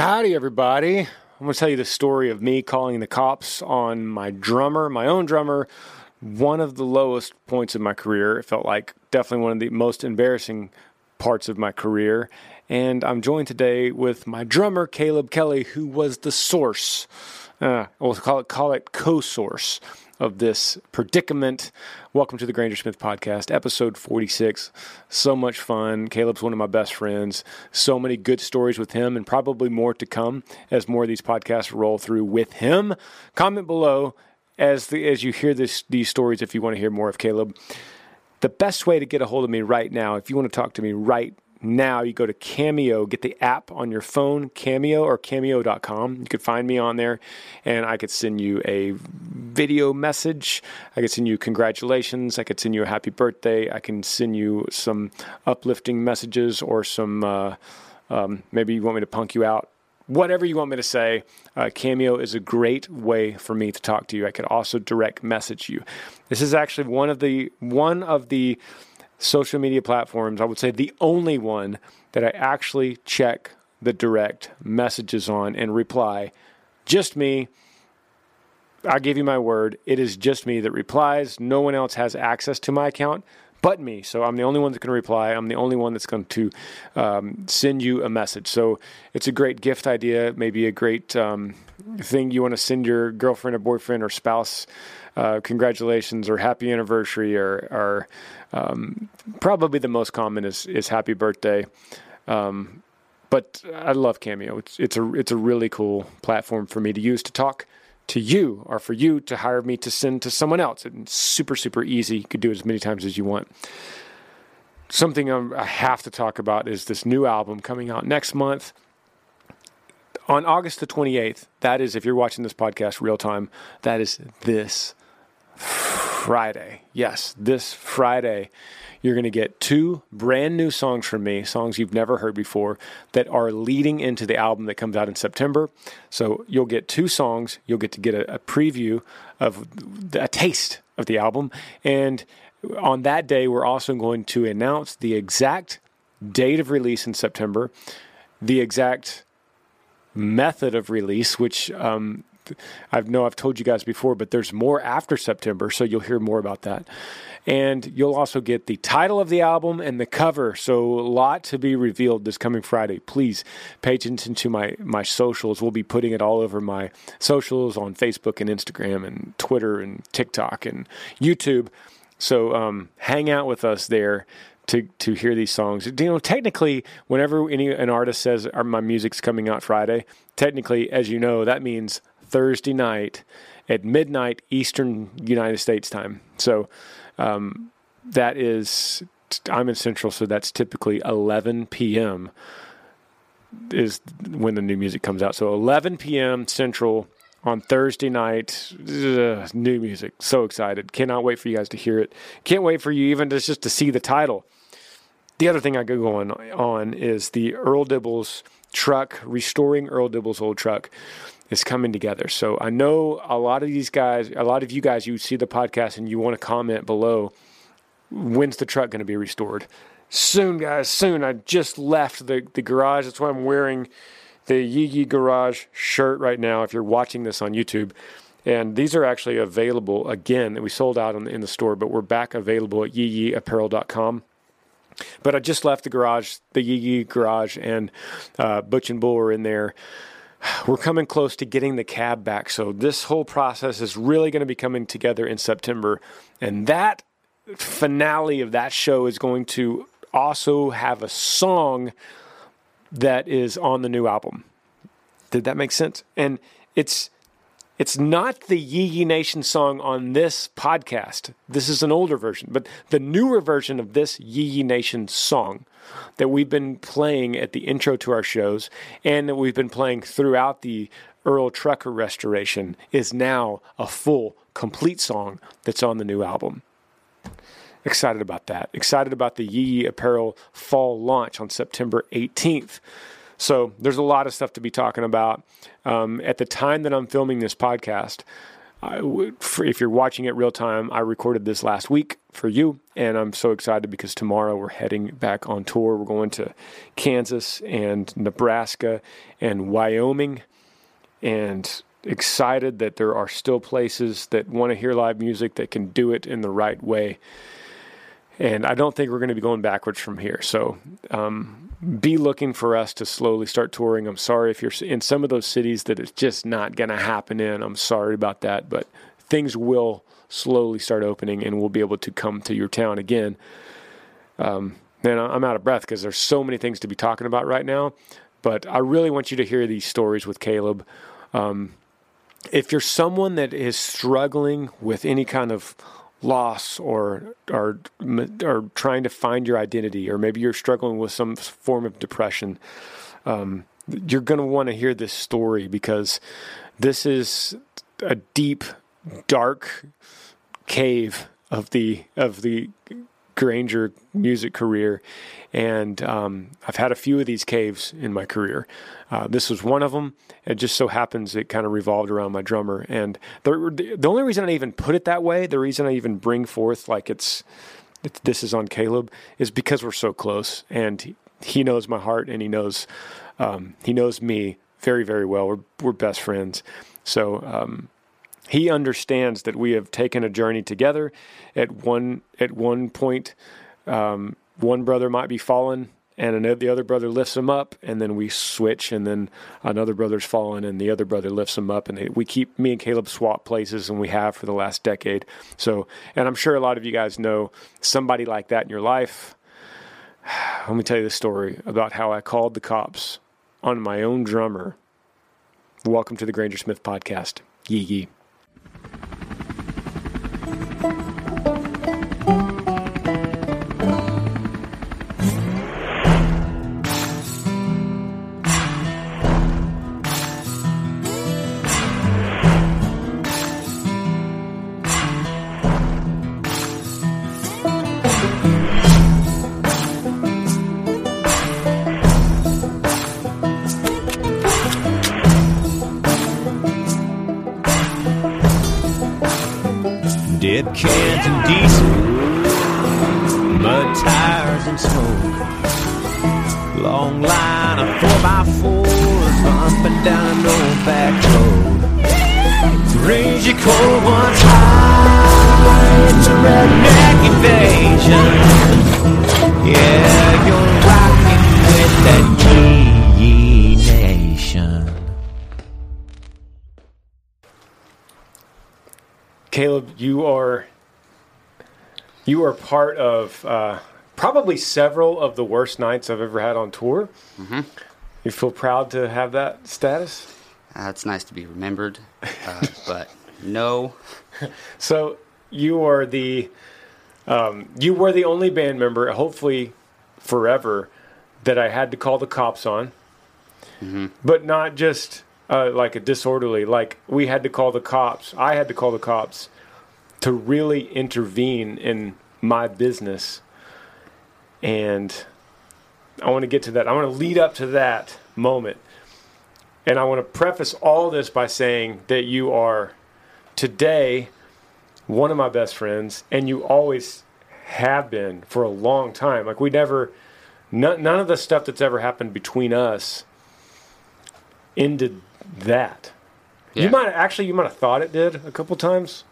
Howdy, everybody. I'm going to tell you the story of me calling the cops on my drummer, my own drummer, one of the lowest points of my career. It felt like definitely one of the most embarrassing parts of my career. And I'm joined today with my drummer, Caleb Kelly, who was the source, uh, we'll call it, call it co source of this predicament. Welcome to the Granger Smith Podcast, episode 46. So much fun. Caleb's one of my best friends. So many good stories with him, and probably more to come as more of these podcasts roll through with him. Comment below as the, as you hear this these stories if you want to hear more of Caleb. The best way to get a hold of me right now, if you want to talk to me right now you go to Cameo, get the app on your phone, Cameo or cameo.com. You could find me on there and I could send you a video message. I could send you congratulations. I could send you a happy birthday. I can send you some uplifting messages or some, uh, um, maybe you want me to punk you out. Whatever you want me to say, uh, Cameo is a great way for me to talk to you. I could also direct message you. This is actually one of the one of the social media platforms, I would say the only one that I actually check the direct messages on and reply. Just me. I give you my word. It is just me that replies. No one else has access to my account but me. So I'm the only one going to reply. I'm the only one that's going to um, send you a message. So it's a great gift idea, maybe a great um, thing you want to send your girlfriend or boyfriend or spouse. Uh, congratulations or happy anniversary or, or um, probably the most common is is happy birthday. Um, but I love Cameo. It's it's a it's a really cool platform for me to use to talk to you or for you to hire me to send to someone else. It's super super easy. You could do it as many times as you want. Something I have to talk about is this new album coming out next month on August the 28th. That is, if you're watching this podcast real time, that is this Friday. Yes, this Friday, you're going to get two brand new songs from me, songs you've never heard before, that are leading into the album that comes out in September. So you'll get two songs. You'll get to get a, a preview of a taste of the album. And on that day, we're also going to announce the exact date of release in September, the exact method of release, which um, I know I've told you guys before, but there's more after September, so you'll hear more about that. And you'll also get the title of the album and the cover. So a lot to be revealed this coming Friday. Please pay attention to my my socials. We'll be putting it all over my socials on Facebook and Instagram and Twitter and TikTok and YouTube. So um, hang out with us there to to hear these songs. You know, technically, whenever any an artist says my music's coming out Friday, technically, as you know, that means Thursday night at midnight Eastern United States time. So um, that is, I'm in Central, so that's typically 11 p.m. is when the new music comes out. So 11 p.m. Central on Thursday night. New music. So excited. Cannot wait for you guys to hear it. Can't wait for you even to, just to see the title. The other thing I go on on is the Earl Dibbles truck, restoring Earl Dibbles' old truck is coming together. So I know a lot of these guys, a lot of you guys, you see the podcast and you want to comment below. When's the truck going to be restored? Soon, guys. Soon. I just left the, the garage. That's why I'm wearing the Yee Yee Garage shirt right now. If you're watching this on YouTube, and these are actually available again we sold out in, in the store, but we're back available at yeeyeeapparel.com. But I just left the garage, the Yee Yee Garage, and uh, Butch and Bull are in there we're coming close to getting the cab back. So this whole process is really going to be coming together in September. And that finale of that show is going to also have a song that is on the new album. Did that make sense? And it's it's not the Yee Yee Nation song on this podcast. This is an older version, but the newer version of this Yee Yee Nation song that we've been playing at the intro to our shows and that we've been playing throughout the Earl Trucker restoration is now a full, complete song that's on the new album. Excited about that. Excited about the Yee Yee Apparel fall launch on September 18th. So there's a lot of stuff to be talking about. Um, at the time that I'm filming this podcast, if you're watching it real time, I recorded this last week for you, and I'm so excited because tomorrow we're heading back on tour. We're going to Kansas and Nebraska and Wyoming, and excited that there are still places that want to hear live music that can do it in the right way. And I don't think we're going to be going backwards from here. So um, be looking for us to slowly start touring. I'm sorry if you're in some of those cities that it's just not going to happen in. I'm sorry about that, but things will slowly start opening and we'll be able to come to your town again. Um, and I'm out of breath because there's so many things to be talking about right now. But I really want you to hear these stories with Caleb. Um, if you're someone that is struggling with any kind of loss or or or trying to find your identity, or maybe you're struggling with some form of depression, um, you're going to want to hear this story because this is a deep, dark cave of the of the Granger music career, and um, I've had a few of these caves in my career. Uh, this was one of them. It just so happens it kind of revolved around my drummer, and the the only reason I even put it that way, the reason I even bring forth like it's, it's this is on Caleb, is because we're so close, and he, knows my heart, and he knows um, he knows me very very well. We're we're best friends, so. Um, he understands that we have taken a journey together. At one at one point, um, one brother might be fallen, and the other brother lifts him up, and then we switch, and then another brother's fallen, and the other brother lifts him up, and they, we keep me and Caleb swap places, and we have for the last decade. So, and I'm sure a lot of you guys know somebody like that in your life. Let me tell you the story about how I called the cops on my own drummer. Welcome to the Granger Smith podcast. Yee yee. Part of uh, probably several of the worst nights I've ever had on tour. Mm-hmm. You feel proud to have that status? Uh, it's nice to be remembered, uh, but no. So you are the um, you were the only band member, hopefully forever, that I had to call the cops on, Mm-hmm. but not just uh, like a disorderly. Like we had to call the cops. I had to call the cops to really intervene in my business, and I want to get to that. I want to lead up to that moment. And I want to preface all this by saying that you are today one of my best friends, and you always have been for a long time. Like we never, none, none of the stuff that's ever happened between us ended that. Yeah. You might actually, you might have thought it did a couple times.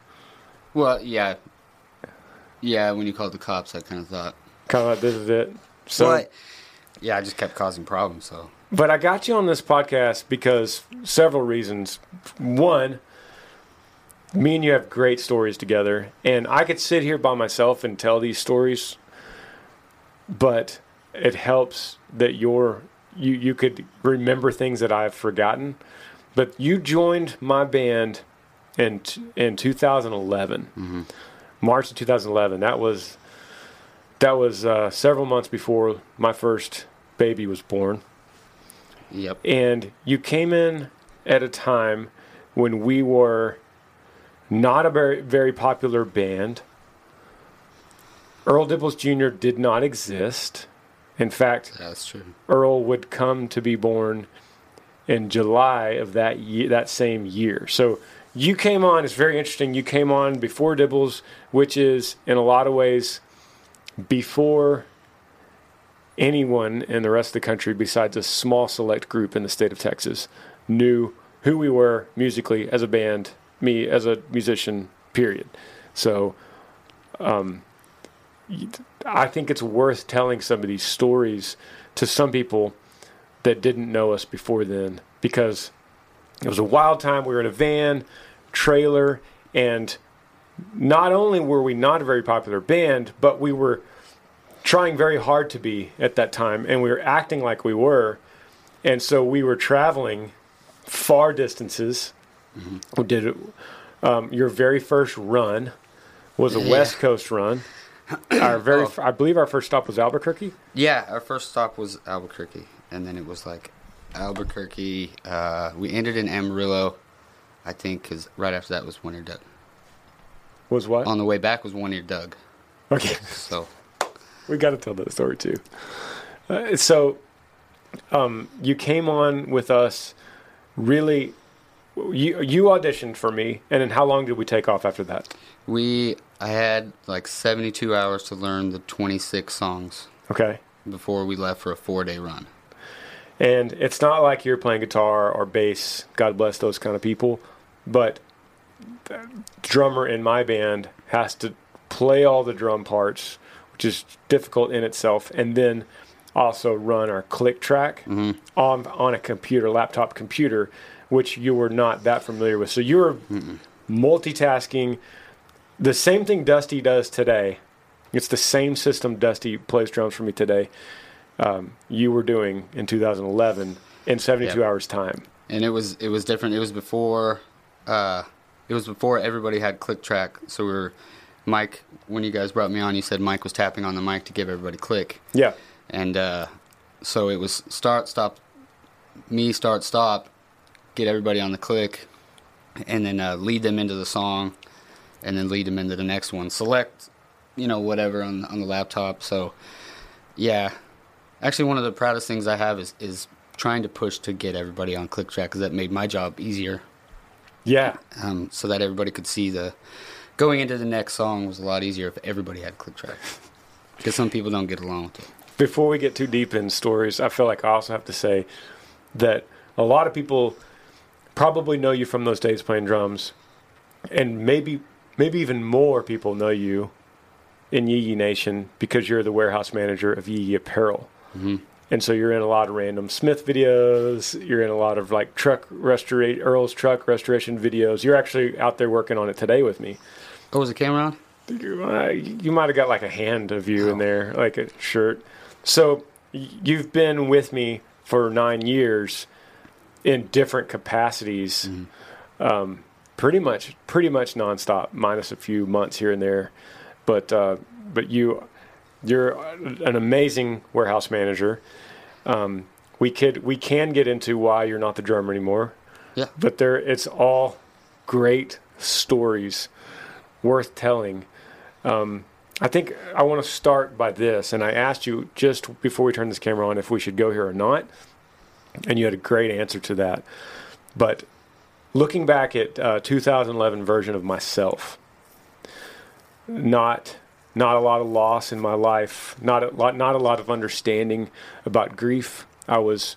Well, yeah. Yeah, when you called the cops, I kind of thought. Kind of like this is it. So, But, yeah, I just kept causing problems, so. But I got you on this podcast because several reasons. One, me and you have great stories together, and I could sit here by myself and tell these stories, but it helps that you're you you could remember things that I've forgotten. But you joined my band in in 2011, mm-hmm. March of 2011. That was that was uh, several months before my first baby was born Yep. and you came in at a time when we were not a very very popular band. Earl Dibbles Jr. did not exist. In fact, That's true. Earl would come to be born in July of that year, that same year. So you came on. It's very interesting. You came on before Dibbles, which is in a lot of ways before anyone in the rest of the country, besides a small select group in the state of Texas, knew who we were musically as a band, me as a musician. Period. So, um, I think it's worth telling some of these stories to some people that didn't know us before then because it was a wild time. We were in a van, trailer, and not only were we not a very popular band, but we were trying very hard to be at that time, and we were acting like we were. And so we were traveling far distances. We did it. Um, your very first run was a Yeah. West Coast run. Our very, Oh. I believe our first stop was Albuquerque. Yeah, our first stop was Albuquerque, and then it was like Albuquerque. Uh, we ended in Amarillo, I think, because right after that was One Ear Doug. Was what? On the way back was One Ear Doug. Okay. So we got to tell that story too. Uh, so, um, you came on with us. Really, you you auditioned for me, and then how long did we take off after that? we, I had like 72 hours to learn the 26 songs Okay, before we left for a four-day run. And it's not like you're playing guitar or bass. God bless those kind of people, but the drummer in my band has to play all the drum parts, which is difficult in itself, and then also run our click track mm-hmm. on on a computer, laptop computer, which you were not that familiar with. So you were multitasking. The same thing Dusty does today. It's the same system Dusty plays drums for me today. Um, you were doing in 2011 in 72 Yeah. hours time. and it was it was different. It was before uh, it was before everybody had click track. So we were Mike. When you guys brought me on, you said Mike was tapping on the mic to give everybody click, Yeah. and uh, so it was start stop, me start stop, get everybody on the click, and then uh, lead them into the song, and then lead them into the next one. Select, you know, whatever on on the laptop. So yeah, actually, one of the proudest things I have is is trying to push to get everybody on click track because that made my job easier. Yeah. Um, so that everybody could see the going into the next song was a lot easier if everybody had click track. Because some people don't get along with it. before we get too deep in stories, I feel like I also have to say that a lot of people probably know you from those days playing drums, and maybe maybe even more people know you in Yee Yee Nation because you're the warehouse manager of Yee Yee Apparel. And so you're in a lot of random Smith videos. You're in a lot of like truck restorate Earl's truck restoration videos. You're actually out there working on it today with me. Oh, was the camera on? You, uh, you might have got like a hand of you in there, like a shirt. So you've been with me for nine years in different capacities, um, pretty much, pretty much nonstop, minus a few months here and there. But uh, but you, you're an amazing warehouse manager. Um, we could we can get into why you're not the drummer anymore, Yeah. but there it's all great stories worth telling. Um, I think I want to start by this, and I asked you just before we turned this camera on if we should go here or not, and you had a great answer to that. But looking back at uh, 2011 version of myself, not not a lot of loss in my life, not a lot, not a lot of understanding about grief. I was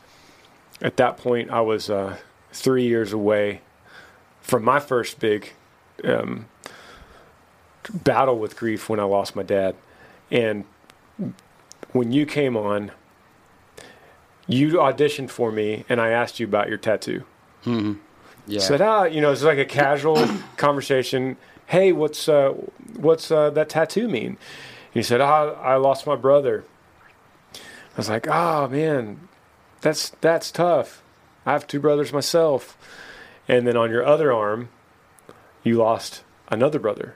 at that point I was uh, three years away from my first big um, battle with grief when I lost my dad. And when you came on, you auditioned for me, and I asked you about your tattoo. Yeah. Said, ah, you know, it's like a casual conversation. Hey, what's uh, what's uh, that tattoo mean? And he said, ah, I lost my brother. I was like, oh man, that's that's tough. I have two brothers myself. And then on your other arm, you lost another brother.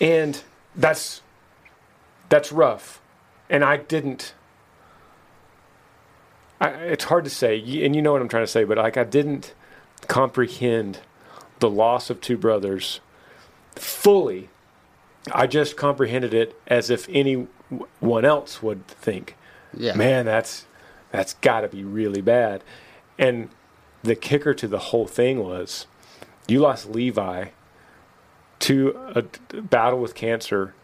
And that's that's rough. And I didn't. I, it's hard to say, and you know what I'm trying to say, but like I didn't comprehend the loss of two brothers fully. I just comprehended it as if anyone else would think, yeah. man, that's that's got to be really bad. And the kicker to the whole thing was you lost Levi to a battle with cancer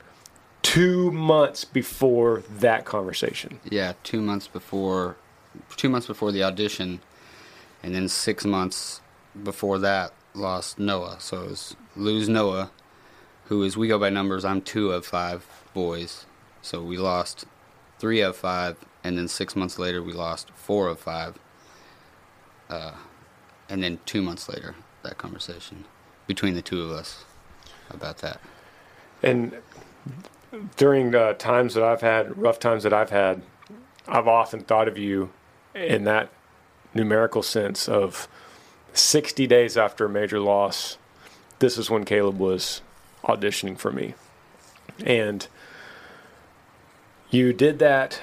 two months before that conversation. Yeah, two months before, two months before the audition, and then six months before that, lost Noah. So it was lose Noah, who is we go by numbers. I'm two of five boys, so we lost three of five, and then six months later we lost four of five. Uh, and then two months later, that conversation between the two of us about that. And during times that I've had, rough times that I've had, I've often thought of you in that numerical sense of 60 days after a major loss. This is when Caleb was auditioning for me. And you did that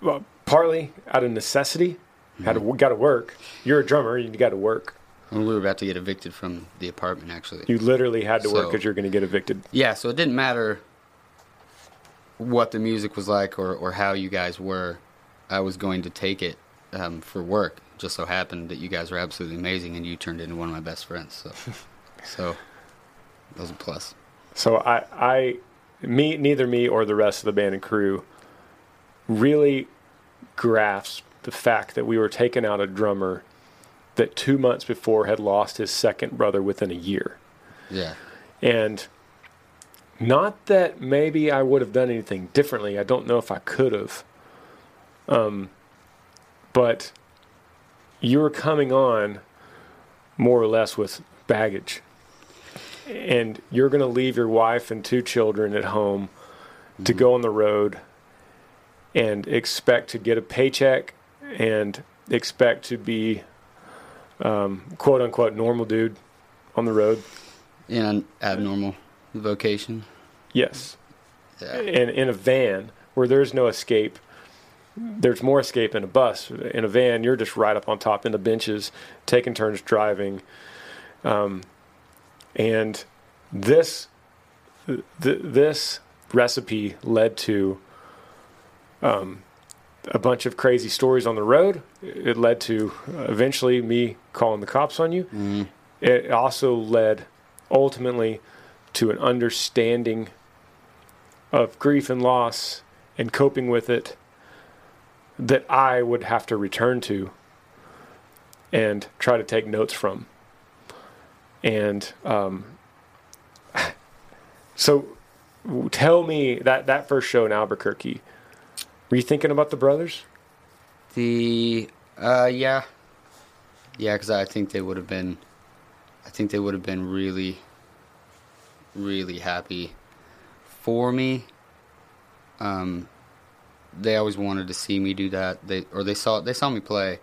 well, partly out of necessity. Had to got to work. You're a drummer. You got to work. When we were about to get evicted from the apartment, actually. You literally had to work because you're going to get evicted. Yeah, so it didn't matter what the music was like or, or how you guys were. I was going to take it um, for work. Just so happened that you guys were absolutely amazing, and you turned into one of my best friends. So, so that was a plus. So I, I, me, neither me or the rest of the band and crew really grasped the fact that we were taking out a drummer that two months before had lost his second brother within a year. Yeah, And not that maybe I would have done anything differently. I don't know if I could have. Um, but you were coming on more or less with baggage. And you're going to leave your wife and two children at home to go on the road and expect to get a paycheck and expect to be um, quote unquote normal dude on the road. in an abnormal vocation. Yes. Yeah, in in a van where there's no escape. There's more escape in a bus. In a van, you're just right up on top in the benches, taking turns driving. Um, and this th- this recipe led to um, a bunch of crazy stories on the road. It led to eventually me calling the cops on you. Mhm. It also led ultimately to an understanding of grief and loss and coping with it that I would have to return to and try to take notes from. And um, so tell me that that first show in Albuquerque, were you thinking about the brothers? The uh yeah. Yeah, cuz I think they would have been I think they would have been really really happy for me. Um they always wanted to see me do that. They or they saw they saw me play,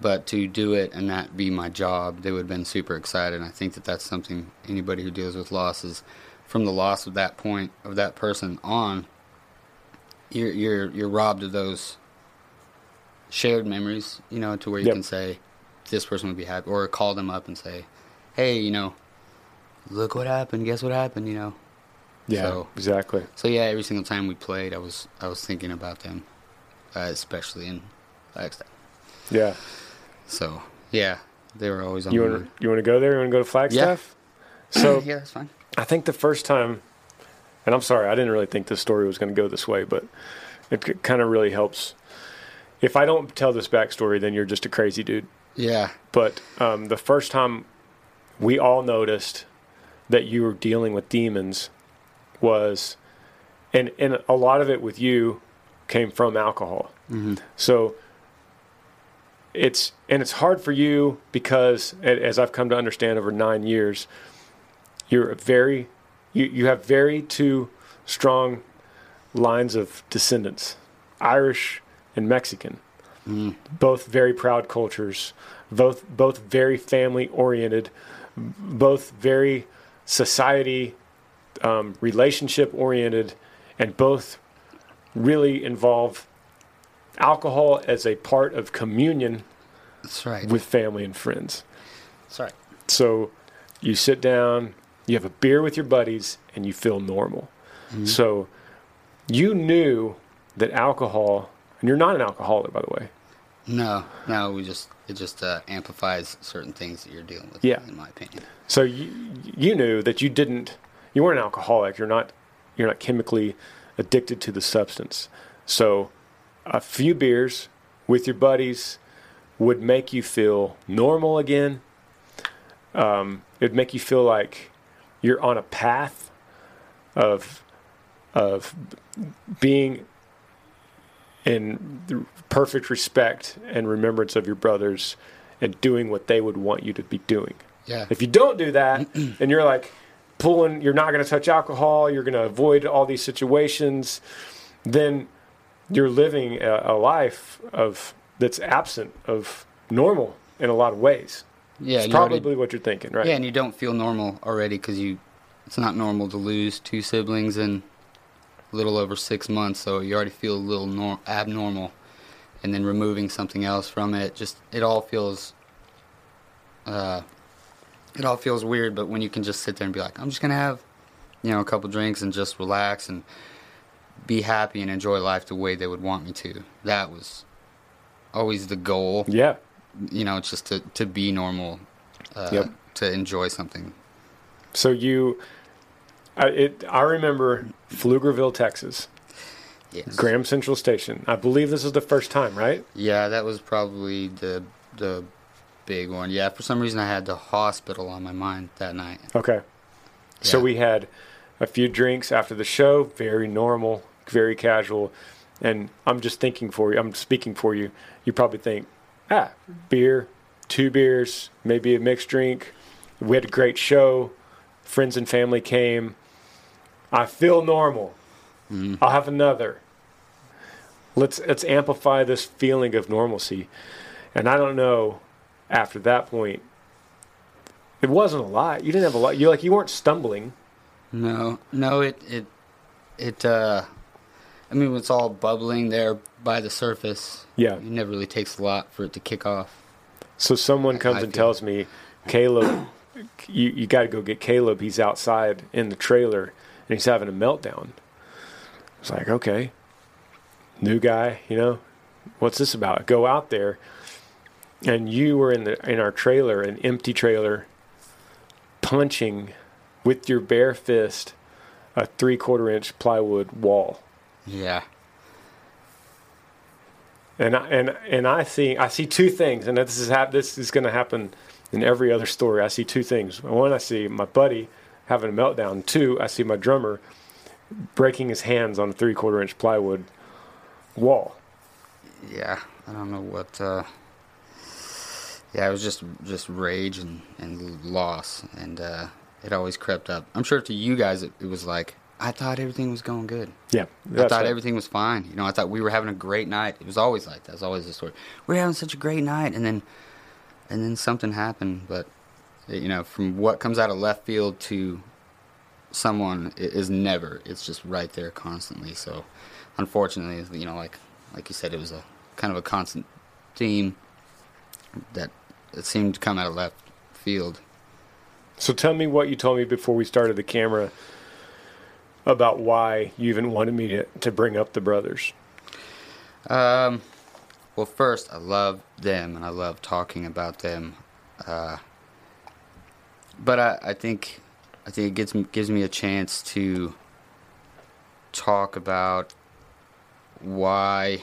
but to do it and that be my job, they would have been super excited. And I think that that's something anybody who deals with losses from the loss of that point of that person on you're you're you're robbed of those shared memories, you know, to where you Yep. can say this person would be happy, or call them up and say, "Hey, you know, look what happened. Guess what happened?" You know. So- exactly. So yeah, every single time we played, I was I was thinking about them, uh, especially in Flagstaff. Yeah. So yeah, they were always on. You want to you want to go there? You want to go to Flagstaff? Yeah. So yeah, that's fine. I think the first time, and I'm sorry, I didn't really think this story was going to go this way, but it kind of really helps. If I don't tell this backstory, then you're just a crazy dude. Yeah, But um, the first time we all noticed that you were dealing with demons was, and and a lot of it with you came from alcohol. Mhm. So it's and it's hard for you because as I've come to understand over nine years, you're a very you you have very two strong lines of descendants, Irish and Mexican mm, both very proud cultures, both both very family oriented, both very society um, relationship oriented, and both really involve alcohol as a part of communion that's right. with family and friends. that's right. So you sit down, you have a beer with your buddies, and you feel normal. Mhm. So you knew that alcohol, and you're not an alcoholic, by the way. No, no, we just it just uh, amplifies certain things that you're dealing with. Yeah. in my opinion. So you you knew that you didn't you weren't an alcoholic. You're not you're not chemically addicted to the substance. So a few beers with your buddies would make you feel normal again. Um, it'd make you feel like you're on a path of of being in perfect respect and remembrance of your brothers and doing what they would want you to be doing. Yeah, If you don't do that, and you're like pulling, you're not going to touch alcohol, you're going to avoid all these situations, then you're living a, a life of that's absent of normal in a lot of ways. yeah, it's you already- probably what you're thinking, right? Yeah, and you don't feel normal already because you. It's not normal to lose two siblings in a little over six months, so you already feel a little nor- abnormal, and then removing something else from it, just it all feels. Uh, it all feels weird, but when you can just sit there and be like, I'm just gonna have, you know, a couple drinks and just relax and be happy and enjoy life the way they would want me to. That was always the goal yeah. you know, just to, to be normal, uh, Yep. to enjoy something. So you, I, it, I remember Pflugerville, Texas, Yes. Graham Central Station. I believe this is the first time, right? Yeah, that was probably the the big one. Yeah, for some reason I had the hospital on my mind that night. Okay. So we had a few drinks after the show, very normal, very casual. And I'm just thinking for you, I'm speaking for you. You probably think, ah, beer, two beers, maybe a mixed drink. We had a great show. Friends and family came. I feel normal. I'll have another. Let's let's amplify this feeling of normalcy. And I don't know after that point it wasn't a lot. You didn't have a lot. You like you weren't stumbling. No, no, it it it. uh I mean, it's all bubbling there by the surface. Yeah. It never really takes a lot for it to kick off. So someone comes I and tells me, Caleb, you you got to go get Caleb. He's outside in the trailer and he's having a meltdown. It's like okay, new guy, you know, what's this about? Go out there, and you were in the in our trailer, an empty trailer, punching with your bare fist a three quarter inch plywood wall. Yeah. And I, and and I see I see two things, and this is hap- this is going to happen in every other story. I see two things. One, I see my buddy having a meltdown. Two, I see my drummer breaking his hands on a three quarter inch plywood wall. Yeah, I don't know what. Uh, yeah, it was just just rage and and loss, and uh, it always crept up. I'm sure to you guys, it, it was like I thought everything was going good. Yeah, I thought right. everything was fine. You know, I thought we were having a great night. It was always like that. It was always the story. We are having such a great night, and then and then something happened. But you know, from what comes out of left field to someone is never. It's just right there constantly. So, unfortunately, you know, like like you said, it was a kind of a constant theme that it seemed to come out of left field. So tell me what you told me before we started the camera about why you even wanted me to, to bring up the brothers. Um, well, first, I love them and I love talking about them. Uh, but I, I think I think it gives me, gives me a chance to talk about why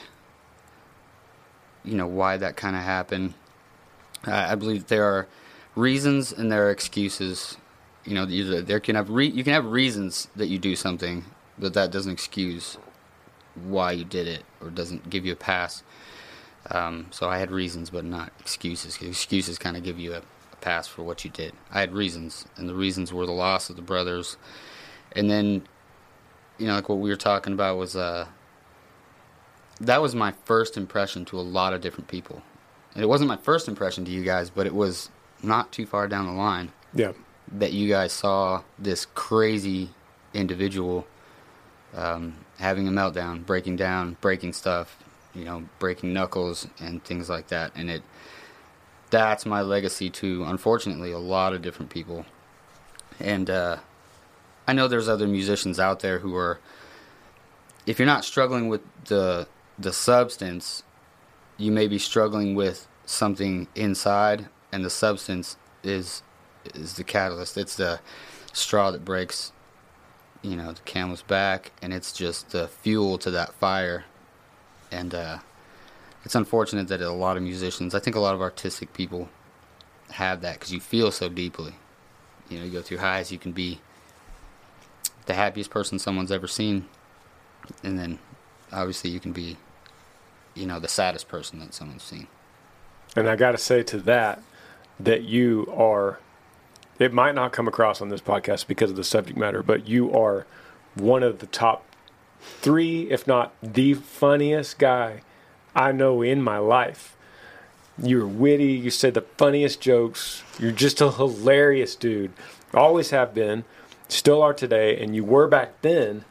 you know why that kind of happened. I believe there are reasons and there are excuses. You know, there can have re- you can have reasons that you do something, but that doesn't excuse why you did it or doesn't give you a pass. Um, so I had reasons, but not excuses. Excuses kind of give you a, a pass for what you did. I had reasons, and the reasons were the loss of the brothers, and then, you know, like what we were talking about was uh, that was my first impression to a lot of different people. And it wasn't my first impression to you guys, but it was not too far down the line Yeah. that you guys saw this crazy individual um, having a meltdown, breaking down, breaking stuff, you know, breaking knuckles and things like that. And it that's my legacy to unfortunately a lot of different people. And uh, I know there's other musicians out there who are if you're not struggling with the the substance, you may be struggling with something inside, and the substance is is the catalyst. It's the straw that breaks, you know, the camel's back, and it's just the fuel to that fire. And uh, it's unfortunate that a lot of musicians, I think a lot of artistic people, have that because you feel so deeply. You know, you go through highs, you can be the happiest person someone's ever seen, and then obviously you can be, you know, the saddest person that someone's seen. And I got to say to that, that you are, it might not come across on this podcast because of the subject matter, but you are one of the top three, if not the funniest guy I know in my life. You're witty, you say the funniest jokes, you're just a hilarious dude. Always have been, still are today, and you were back then.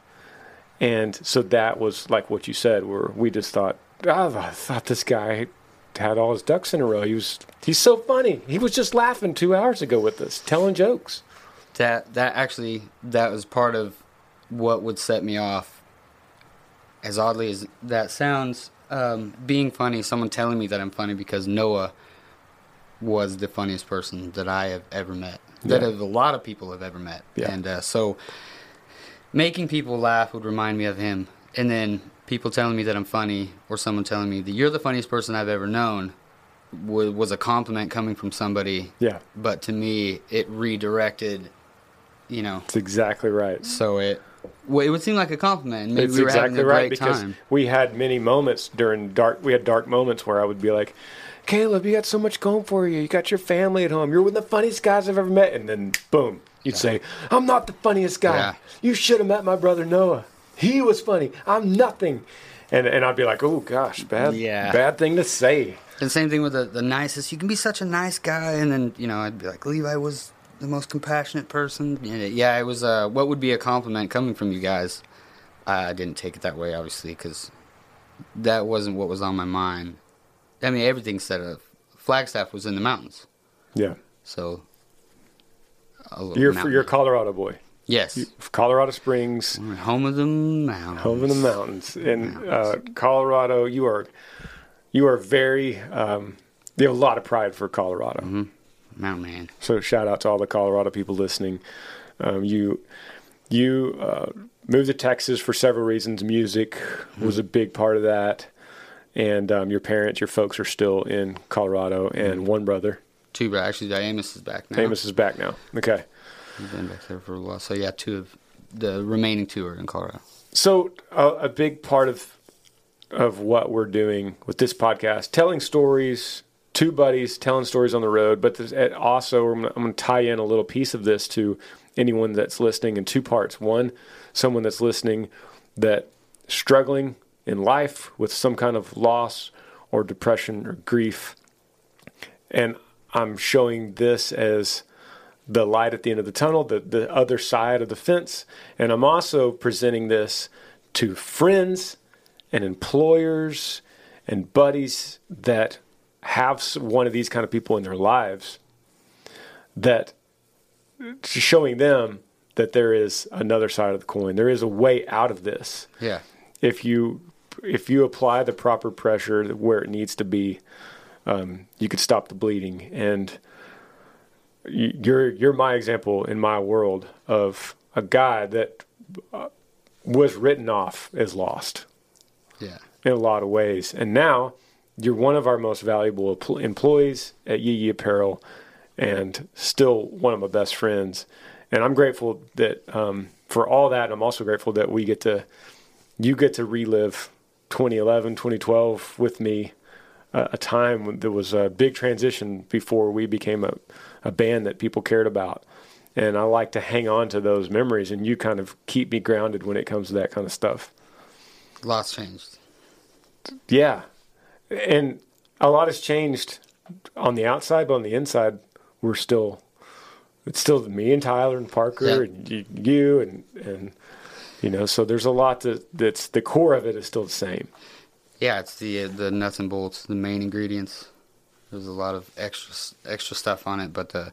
And so that was like what you said, where we just thought, I thought this guy had all his ducks in a row. He was he's so funny. He was just laughing two hours ago with us, telling jokes. That that actually that was part of what would set me off. As oddly as that sounds, um, being funny, someone telling me that I'm funny because Noah was the funniest person that I have ever met. That Yeah. a lot of people have ever met. Yeah. And uh, so making people laugh would remind me of him. And then people telling me that I'm funny or someone telling me that you're the funniest person I've ever known wa- was a compliment coming from somebody. Yeah, But to me, it redirected, you know, It's exactly right. so it well, it would seem like a compliment. Maybe it's we exactly right because time. we had many moments during dark. We had dark moments where I would be like, "Caleb, you got so much going for you. You got your family at home. You're one of the funniest guys I've ever met." And then, boom, you'd say, "I'm not the funniest guy. Yeah. You should have met my brother Noah. He was funny. I'm nothing." And and I'd be like, "Oh gosh, bad, Yeah. bad thing to say." And same thing with the, the nicest. You can be such a nice guy, and then you know I'd be like Levi was the most compassionate person. Yeah, Yeah, it was. Uh, what would be a compliment coming from you guys? I didn't take it that way, obviously, because that wasn't what was on my mind. I mean, everything said uh, Flagstaff was in the mountains, Yeah, so a you're mountain. you're a Colorado boy. Yes, Colorado Springs, We're home of the mountains. home in the mountains in uh, Colorado. You are you are very um, you have a lot of pride for Colorado. Mountain man. So shout out to all the Colorado people listening. Um, you you uh, moved to Texas for several reasons. Music was a big part of that, and um, your parents, your folks are still in Colorado, and one brother, Two, but actually, Amos is back now. Amos, is back now. Okay, He's been back there for a while. So yeah, two of the remaining two are in Colorado. so uh, a big part of of what we're doing with this podcast, telling stories. Two buddies telling stories on the road, but also I'm going to tie in a little piece of this to anyone that's listening in two parts. One, someone that's listening that struggling in life with some kind of loss or depression or grief, and I'm showing this as the light at the end of the tunnel, the, the other side of the fence. And I'm also presenting this to friends and employers and buddies that have one of these kind of people in their lives that showing them that there is another side of the coin. There is a way out of this Yeah. if you if you apply the proper pressure where it needs to be, um, you could stop the bleeding. And you're you're my example in my world of a guy that uh, was written off as lost Yeah. in a lot of ways, and now you're one of our most valuable employees at Yee Yee Apparel, and still one of my best friends. And I'm grateful that um, for all that. I'm also grateful that we get to you get to relive 2011, 2012 with me, uh, a time when there was a big transition before we became a, a band that people cared about. And I like to hang on to those memories, and you kind of keep me grounded when it comes to that kind of stuff. Lots changed. Yeah. And a lot has changed on the outside, but on the inside, we're still, it's still me and Tyler and Parker Yeah. and you and, and, you know, so there's a lot that, that's the core of it is still the same. Yeah, it's the uh, the nuts and bolts, the main ingredients. There's a lot of extra extra stuff on it, but uh,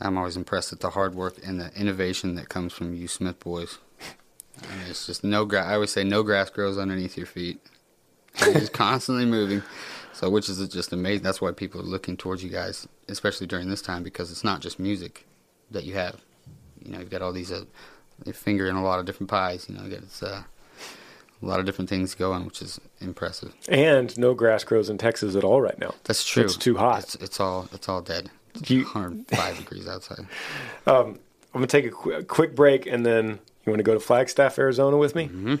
I'm always impressed at the hard work and the innovation that comes from you Smith boys. I mean, it's just no grass. I always say no grass grows underneath your feet. You're constantly moving. So, which is just amazing. That's why people are looking towards you guys, especially during this time, because it's not just music that you have. You know, you've got all these uh, finger in a lot of different pies. You know, you got it's, uh, a lot of different things going, which is impressive. And no grass grows in Texas at all right now. That's true. It's too hot. It's, it's all it's all dead. It's You- 105 degrees outside. I'm gonna take a qu- quick break, and then you want to go to Flagstaff, Arizona, with me Mm-hmm.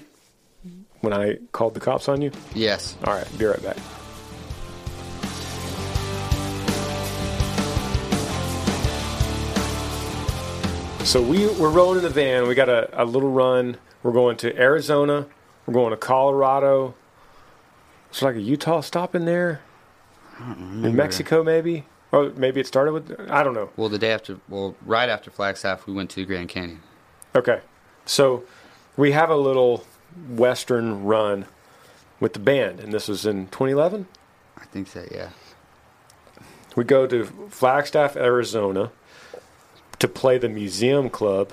when I called the cops on you. Yes. All right, be right back. So we we're rolling in the van. We got a, a little run. We're going to Arizona. We're going to Colorado. It's like a Utah stop in there. In Mexico, maybe. Or maybe it started with I don't know. Well, the day after, well, right after Flagstaff, we went to Grand Canyon. Okay. So we have a little western run with the band, and this was in 2011. I think so. Yeah. We go to Flagstaff, Arizona to play the Museum Club,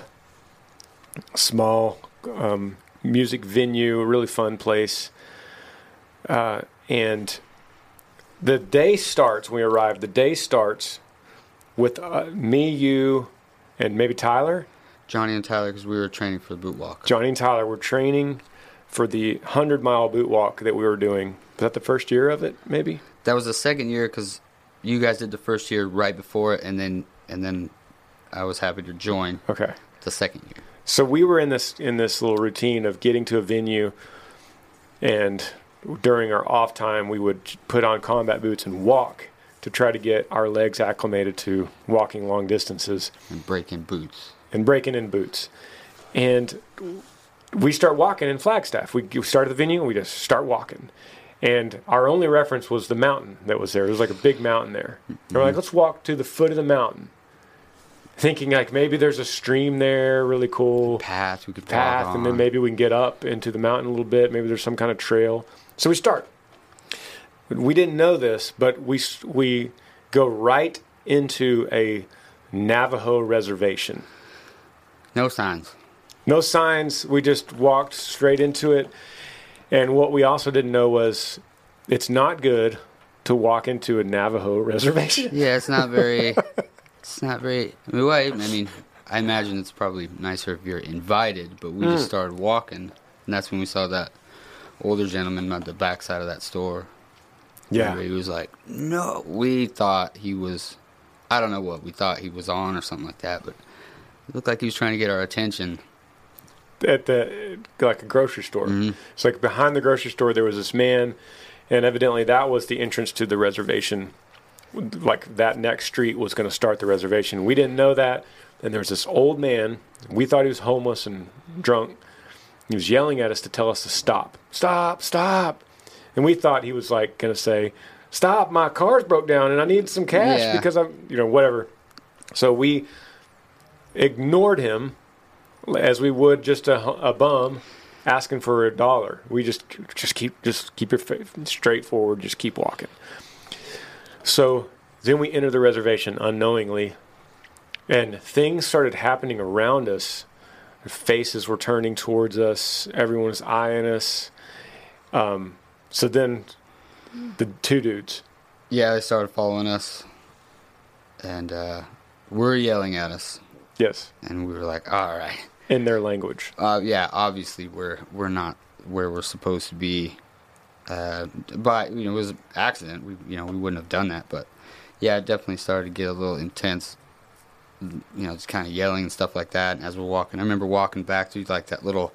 small um, music venue, a really fun place. Uh, and the day starts when we arrive. The day starts with uh, me, you, and maybe Tyler. Johnny and Tyler, because we were training for the boot walk. Johnny and Tyler were training for the 100 mile boot walk that we were doing. Was that the first year of it, maybe? That was the second year because you guys did the first year right before it, and then and then I was happy to join Okay. the second year. So we were in this in this little routine of getting to a venue, and during our off time, we would put on combat boots and walk to try to get our legs acclimated to walking long distances And breaking boots. and breaking in boots. And we start walking in Flagstaff. We start at the venue and we just start walking. And our only reference was the mountain that was there. There was like a big mountain there. And we're like, mm-hmm. let's walk to the foot of the mountain. Thinking like maybe there's a stream there, really cool Path we could path, and then maybe we can get up into the mountain a little bit. Maybe there's some kind of trail. So we start. We didn't know this, but we we go right into a Navajo reservation. no signs. No signs. We just walked straight into it. And what we also didn't know was it's not good to walk into a Navajo reservation. Yeah, it's not very. it's not very. I mean, well, I mean, I imagine it's probably nicer if you're invited, but we just hmm. started walking, and that's when we saw that older gentleman at the backside of that store. Yeah. he was like, "No." We thought he was. I don't know what we thought he was on or something like that, but it looked like he was trying to get our attention. at the like a grocery store. Mm-hmm. It's like behind the grocery store there was this man, and evidently that was the entrance to the reservation. Like that next street was going to start the reservation. We didn't know that, and there was this old man. We thought he was homeless and drunk. He was yelling at us to tell us to stop, stop, stop, and we thought he was like going to say, "Stop! My car's broke down and I need some cash Yeah. because I'm, you know, whatever." So we ignored him as we would just a, a bum asking for a dollar. We just just keep just keep your fa- straight forward, just keep walking. So then we enter the reservation unknowingly, and things started happening around us. Faces were turning towards us. Everyone was eyeing us. Um, so then the two dudes. Yeah, they started following us, and uh, were yelling at us, Yes, and we were like, "All right." in their language. Uh, yeah, obviously we're we're not where we're supposed to be. Uh, but you know, it was an accident. We you know we wouldn't have done that. But yeah, it definitely started to get a little intense. You know, just kind of yelling and stuff like that. As we're walking, I remember walking back through like that little.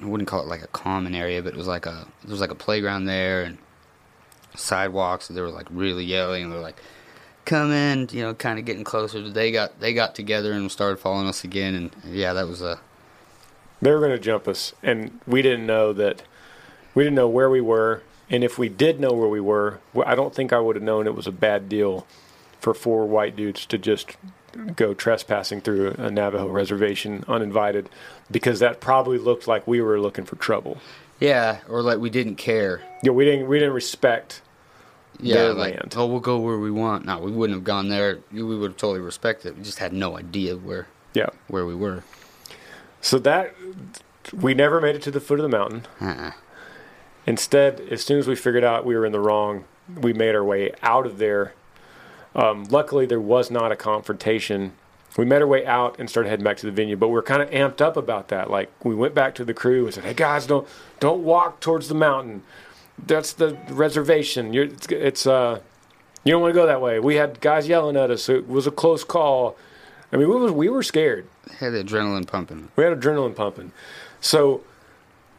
I wouldn't call it like a common area, but it was like a there was like a playground there and sidewalks. And they were like really yelling. And they were like, "Come in!" You know, kind of getting closer. They got they got together and started following us again. And yeah, that was a they were going to jump us and we didn't know that we didn't know where we were and if we did know where we were i don't think i would have known it was a bad deal for four white dudes to just go trespassing through a navajo reservation uninvited because that probably looked like we were looking for trouble Yeah, or like we didn't care. yeah we didn't we didn't respect Yeah, like land. oh, we'll go where we want. No, we wouldn't have gone there. We would have totally respected it. We just had no idea where yeah where we were. so that we never made it to the foot of the mountain Uh-uh. Instead, as soon as we figured out we were in the wrong, we made our way out of there. Um, luckily, there was not a confrontation. We made our way out and started heading back to the venue, but we are kind of amped up about that. Like we went back to the crew and said, "Hey guys, don't don't walk towards the mountain. That's the reservation. You're, it's, it's uh, you don't want to go that way." We had guys yelling at us. It was a close call. I mean, we was we were scared. Had adrenaline pumping. We had adrenaline pumping. So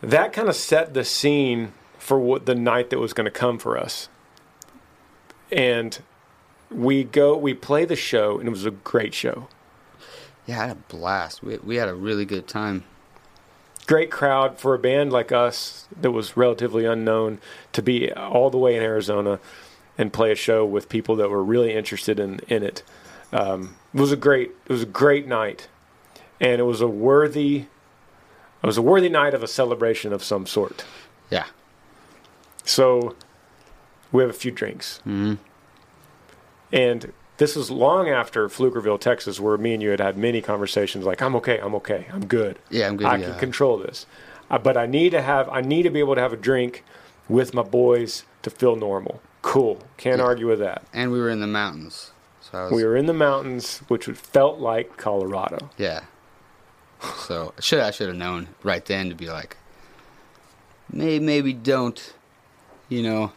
that kind of set the scene for what the night that was going to come for us. And we go, we play the show, and it was a great show. Yeah, I had a blast. We we had a really good time. Great crowd for a band like us that was relatively unknown to be all the way in Arizona and play a show with people that were really interested in in it. Um, it was a great it was a great night, and it was a worthy it was a worthy night of a celebration of some sort. Yeah. So we have a few drinks. hmm And this was long after Pflugerville, Texas, where me and you had had many conversations like, I'm okay, I'm okay, I'm good. Yeah, I'm good. I yeah. can control this. Uh, but I need to have, I need to be able to have a drink with my boys to feel normal. Cool. Can't Yeah. argue with that. and we were in the mountains. So I was, We were in the mountains, which felt like Colorado. yeah. So I should I should have known right then to be like, maybe maybe don't, you know,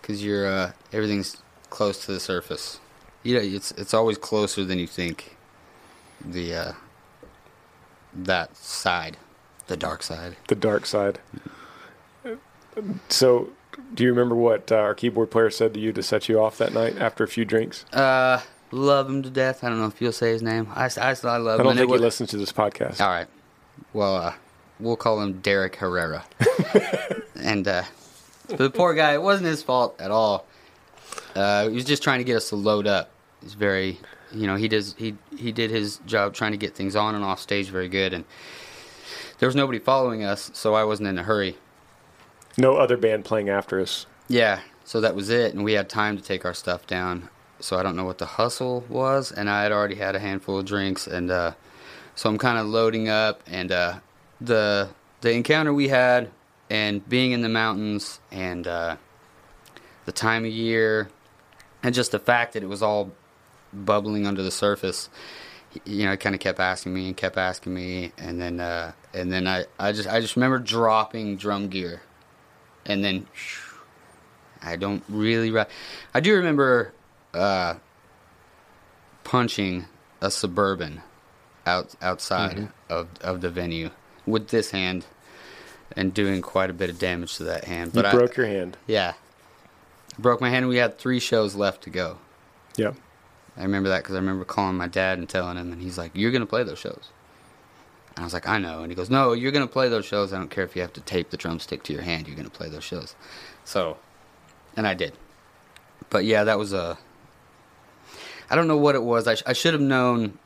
because you're uh, everything's close to the surface. You know, it's it's always closer than you think. The uh, that side, the dark side. the dark side. So, do you remember what uh, our keyboard player said to you to set you off that night after a few drinks? Uh, love him to death. I don't know if you'll say his name. I, I, I love I him. don't and it think he listens to this podcast. All right. Well, uh, we'll call him Derek Herrera. and uh, the poor guy, it wasn't his fault at all. Uh, he was just trying to get us to load up. He's very, you know, he does he he did his job trying to get things on and off stage very good, and there was nobody following us, so I wasn't in a hurry. No other band playing after us. Yeah, so that was it, and we had time to take our stuff down. So I don't know what the hustle was, and I had already had a handful of drinks, and uh, so I'm kind of loading up, and uh, the the encounter we had, and being in the mountains, and uh, the time of year, and just the fact that it was all bubbling under the surface. You know, it kind of kept asking me and kept asking me, and then uh, and then I, I just I just remember dropping drum gear, and then I don't really. Re- I do remember uh, punching a suburban out outside of of the venue with this hand, and doing quite a bit of damage to that hand. You But I, broke your hand. yeah, broke my hand. We had three shows left to go. Yeah. I remember that because I remember calling my dad and telling him, and he's like, "You're gonna play those shows." And I was like, "I know," and he goes, "No, you're gonna play those shows. I don't care if you have to tape the drumstick to your hand. You're gonna play those shows." So, and I did. But yeah, that was a. I don't know what it was. I, sh- I should have known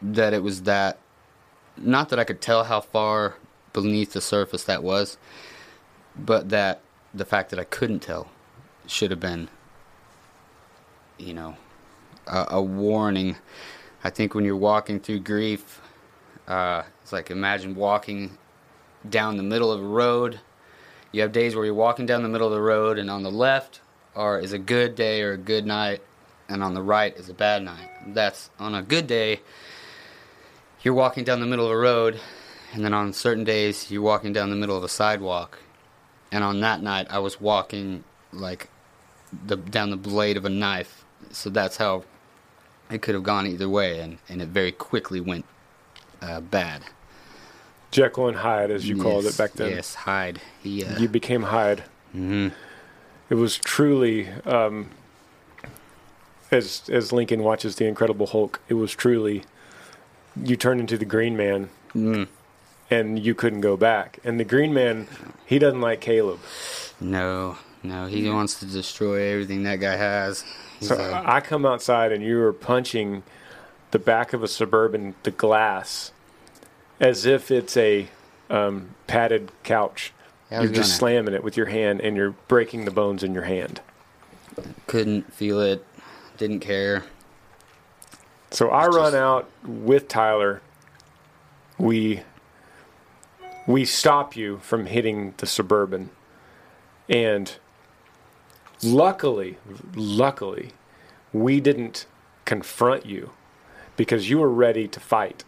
that it was that. Not that I could tell how far beneath the surface that was, but that the fact that I couldn't tell should have been, you know, a, a warning. I think when you're walking through grief, uh, it's like imagine walking down the middle of a road. You have days where you're walking down the middle of the road, and on the left are is a good day or a good night, and on the right is a bad night. That's on a good day. You're walking down the middle of a road, and then on certain days you're walking down the middle of a sidewalk. And on that night, I was walking like the down the blade of a knife. So that's how it could have gone either way, and, and it very quickly went uh, bad. Jekyll and Hyde, as you called it back then. Yes, Hyde. He. Uh, You became Hyde. mhm. It was truly, um, as as Lincoln watches the Incredible Hulk, it was truly, you turned into the Green Man, Mm. and you couldn't go back. And the Green Man, he doesn't like Caleb. No, no, he wants to destroy everything that guy has. He's So I come outside and you were punching the back of a suburban, the glass, as if it's a um, padded couch. You're just gonna- slamming it with your hand, and you're breaking the bones in your hand. couldn't feel it, didn't care. So I It's run just- out with Tyler. We we stop you from hitting the suburban, And luckily, luckily, we didn't confront you because you were ready to fight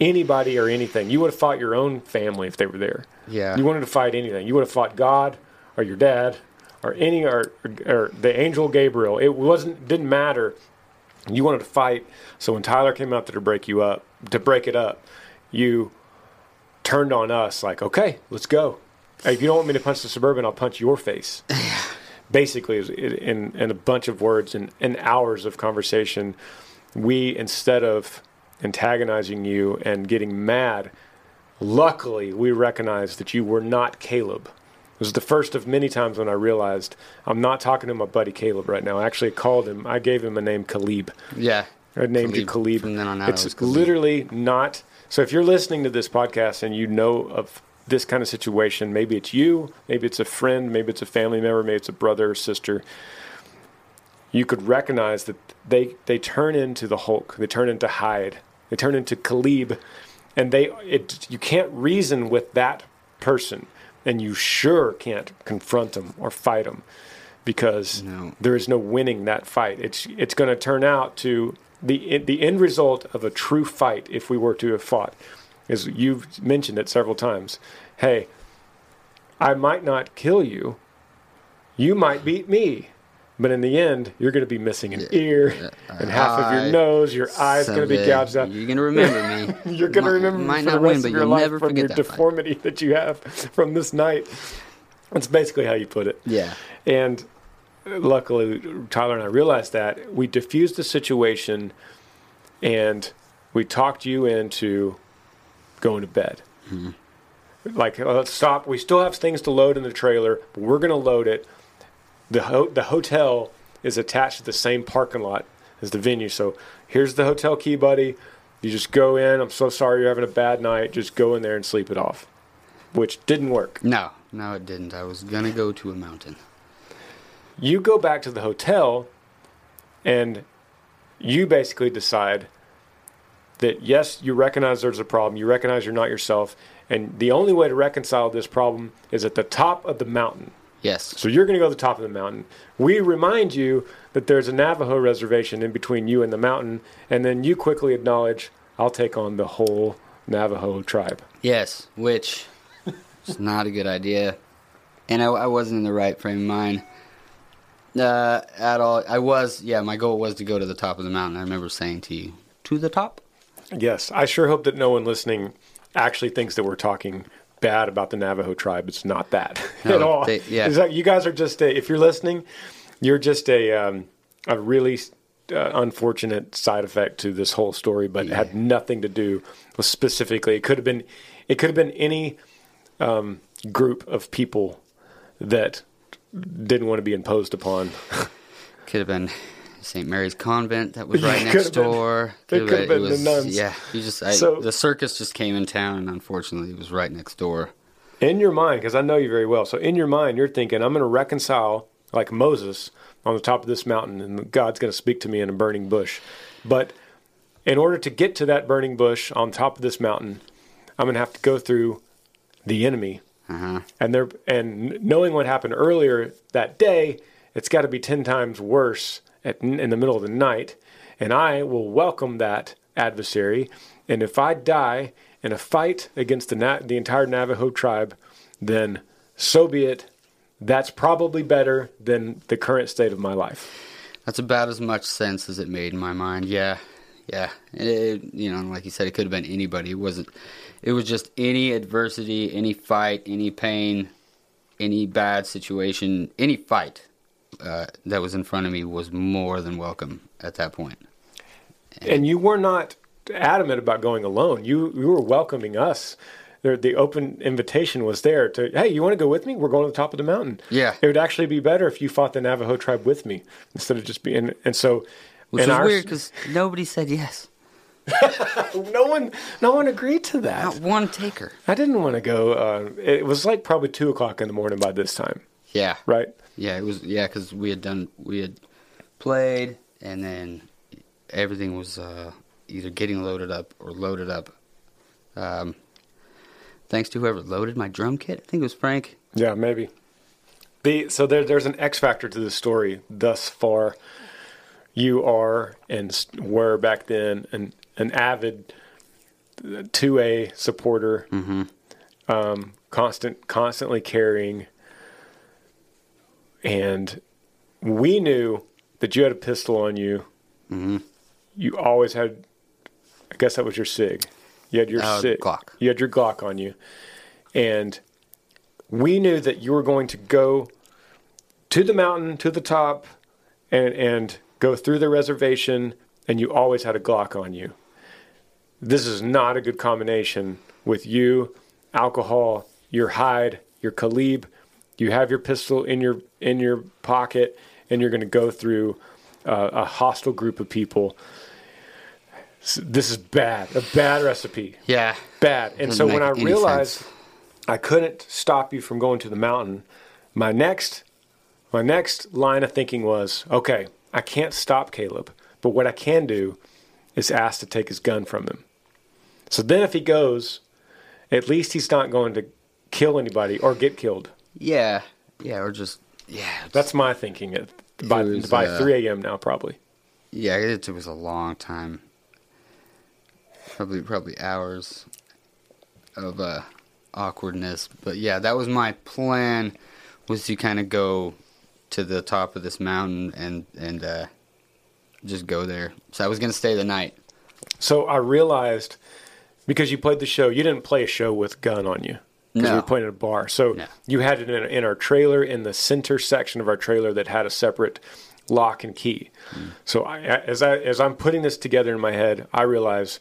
anybody or anything. You would have fought your own family if they were there. Yeah. You wanted to fight anything. You would have fought God or your dad or any or, or the angel Gabriel. It wasn't didn't matter. You wanted to fight. So when Tyler came out there to break you up, to break it up, you turned on us like, okay, let's go. Hey, if you don't want me to punch the suburban, I'll punch your face. Basically, in in a bunch of words and, and hours of conversation, we instead of antagonizing you and getting mad, luckily we recognized that you were not Caleb. It was the first of many times when I realized I'm not talking to my buddy Caleb right now. I actually called him. I gave him a name, Caleb. Yeah. I named you Khalib. Khalib. From then on out, it's it Khalib. literally not. So if you're listening to this podcast and you know of this kind of situation, maybe it's you, maybe it's a friend, maybe it's a family member, maybe it's a brother or sister. You could recognize that they they turn into the Hulk. They turn into Hyde. They turn into Khalib, and they it you can't reason with that person, and you sure can't confront them or fight them because No. there is no winning that fight. It's it's going to turn out to the the end result of a true fight. If we were to have fought, is you've mentioned it several times. Hey, I might not kill you. You might beat me. But in the end, you're going to be missing an ear and half of your nose. Your eye's going to be gouged out. You're gonna remember me. You're going to remember might for the rest win, of your life from your that fight. deformity that you have from this night. That's basically how you put it. Yeah. And luckily, Tyler and I realized that we diffused the situation, and we talked you into going to bed. Like, uh, let's stop. We still have things to load in the trailer, but we're going to load it. The ho- the hotel is attached to the same parking lot as the venue. So here's the hotel key, buddy. You just go in. I'm so sorry you're having a bad night. Just go in there and sleep it off, which didn't work. No, no, it didn't. I was gonna go to a mountain. you go back to the hotel and you basically decide that yes, you recognize there's a problem, you recognize you're not yourself, and the only way to reconcile this problem is at the top of the mountain. Yes. So you're going to go to the top of the mountain. We remind you that there's a Navajo reservation in between you and the mountain, and then you quickly acknowledge, I'll take on the whole Navajo tribe. Yes, which is not a good idea. And I, I wasn't in the right frame of mind uh, at all. I was, yeah, my goal was to go to the top of the mountain. I remember saying to you, to the top? Yes, I sure hope that no one listening actually thinks that we're talking bad about the Navajo tribe. It's not that No, at all. they- yeah. Like you guys are just a, if you're listening, you're just a um, a really uh, unfortunate side effect to this whole story, but it had nothing to do with specifically. It could have been it could have been any um, group of people that didn't want to be imposed upon. Could have been St. Mary's Convent that was right next been. door. It could have been the nuns. Yeah, you just I, So- the circus just came in town, and unfortunately, it was right next door. in your mind, because I know you very well. So in your mind, you're thinking, I'm going to reconcile like Moses on the top of this mountain, and God's going to speak to me in a burning bush. But in order to get to that burning bush on top of this mountain, I'm going to have to go through the enemy. Uh-huh. And there, and knowing what happened earlier that day, it's got to be ten times worse at, in the middle of the night. And I will welcome that adversary. And if I die in a fight against the Na- the entire Navajo tribe, then so be it. That's probably better than the current state of my life. That's about as much sense as it made in my mind. Yeah, yeah. It, you know, like you said, it could have been anybody. It wasn't. It was just any adversity, any fight, any pain, any bad situation, any fight uh, that was in front of me was more than welcome at that point. And you were not adamant about going alone. You you were welcoming us. The, the open invitation was there to, hey, you want to go with me? We're going to the top of the mountain. Yeah. It would actually be better if you fought the Navajo tribe with me instead of just being. And so, Which was our- weird because nobody said yes. no one, no one agreed to that. Not one taker. I didn't want to go. Uh, it was like probably two o'clock in the morning by this time, Yeah. right? Yeah, it was. Yeah, because we had done, we had played, and then everything was uh, either getting loaded up or loaded up. Um, thanks to whoever loaded my drum kit. I think it was Frank. Yeah, maybe. The so there, there's an X factor to the story thus far. You are and were back then an an avid two A supporter, um, constant constantly carrying, and we knew that you had a pistol on you. You always had. I guess that was your sig. You had your Uh, sig. Glock. You had your Glock on you, and we knew that you were going to go to the mountain, to the top, and and go through the reservation, and you always had a Glock on you. This is not a good combination with you, alcohol, your Hyde, your Khalib. You have your pistol in your in your pocket, and you're going to go through uh, a hostile group of people. S- This is bad, a bad recipe Yeah. bad. And so when I realized sense. I couldn't stop you from going to the mountain, my next my next line of thinking was, okay, I can't stop Caleb, but what I can do is ask to take his gun from him. So then if he goes, at least he's not going to kill anybody or get killed. Yeah. Yeah. Or just yeah. That's my thinking at, by, was, by uh, 3 a.m. now, probably. Yeah, it took us a long time. Probably probably hours of uh awkwardness. But yeah, that was my plan was to kind of go to the top of this mountain and and uh just go there. So I was going to stay the night. So I realized because you played the show, you didn't play a show with gun on you. Because No. we were playing at a bar. So No. you had it in, in our trailer, in the center section of our trailer that had a separate lock and key. Mm. So I, I- as I as I'm putting this together in my head, I realize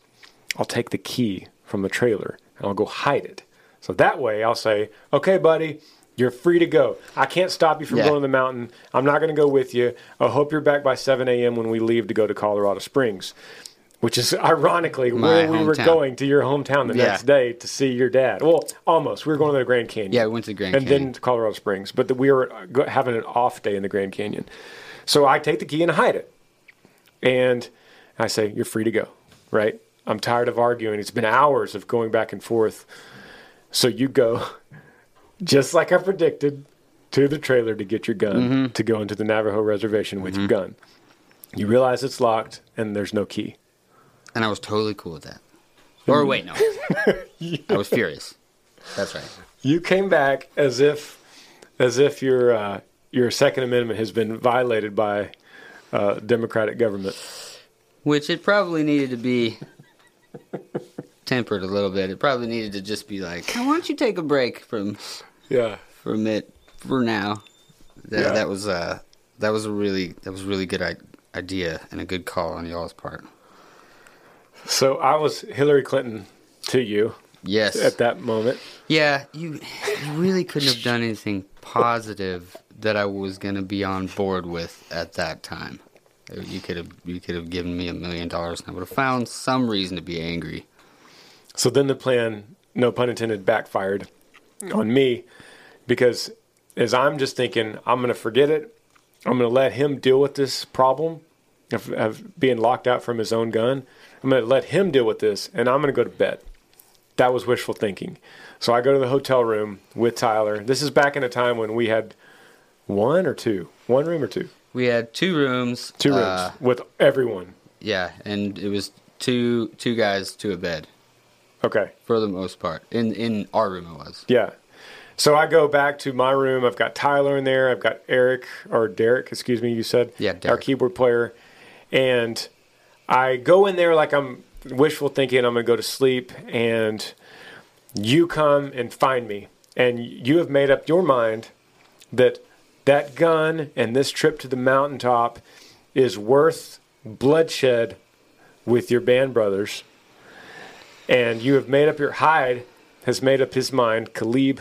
I'll take the key from the trailer and I'll go hide it. So that way I'll say, "Okay, buddy, you're free to go. I can't stop you from Yeah. going to the mountain. I'm not going to go with you. I hope you're back by 7 a.m. when we leave to go to Colorado Springs." Which is ironically My where we were going to your hometown the Yeah. next day to see your dad. Well, almost. We were going to the Grand Canyon Yeah, we went to the Grand and Canyon. And then to Colorado Springs. But the, we were having an off day in the Grand Canyon. So I take the key and hide it. And I say, You're free to go, right? I'm tired of arguing. It's been hours of going back and forth. So you go, just like I predicted, to the trailer to get your gun Mm-hmm. to go into the Navajo reservation with your gun. You realize it's locked and there's no key. And I was totally cool with that. Or wait, no. I was furious. That's right. You came back as if, as if your uh, your Second Amendment has been violated by uh, democratic government. Which it probably needed to be tempered a little bit. It probably needed to just be like, why don't you take a break from Yeah. from it for now? That, Yeah. that was uh that was a really that was a really good idea and a good call on y'all's part. So I was Hillary Clinton to you Yes. at that moment. Yeah, you you really couldn't have done anything positive that I was gonna be on board with at that time. You could have you could have given me a million dollars and I would have found some reason to be angry. So then the plan, no pun intended, backfired on me because as I'm just thinking, I'm going to forget it. I'm going to let him deal with this problem of, of being locked out from his own gun. I'm going to let him deal with this and I'm going to go to bed. That was wishful thinking. So I go to the hotel room with Tyler. This is back in a time when we had one or two, one room or two, We had two rooms. two rooms uh, with everyone. yeah, and it was two two guys to a bed Okay. for the most part. In in our room it was. Yeah. So I go back to my room. I've got Tyler in there. I've got Eric or Derek, excuse me, you said. Yeah, Our keyboard player. And I go in there like I'm wishful thinking I'm going to go to sleep. And you come and find me. And you have made up your mind that that gun and this trip to the mountaintop is worth bloodshed with your band brothers and you have made up your Hyde has made up his mind Khalib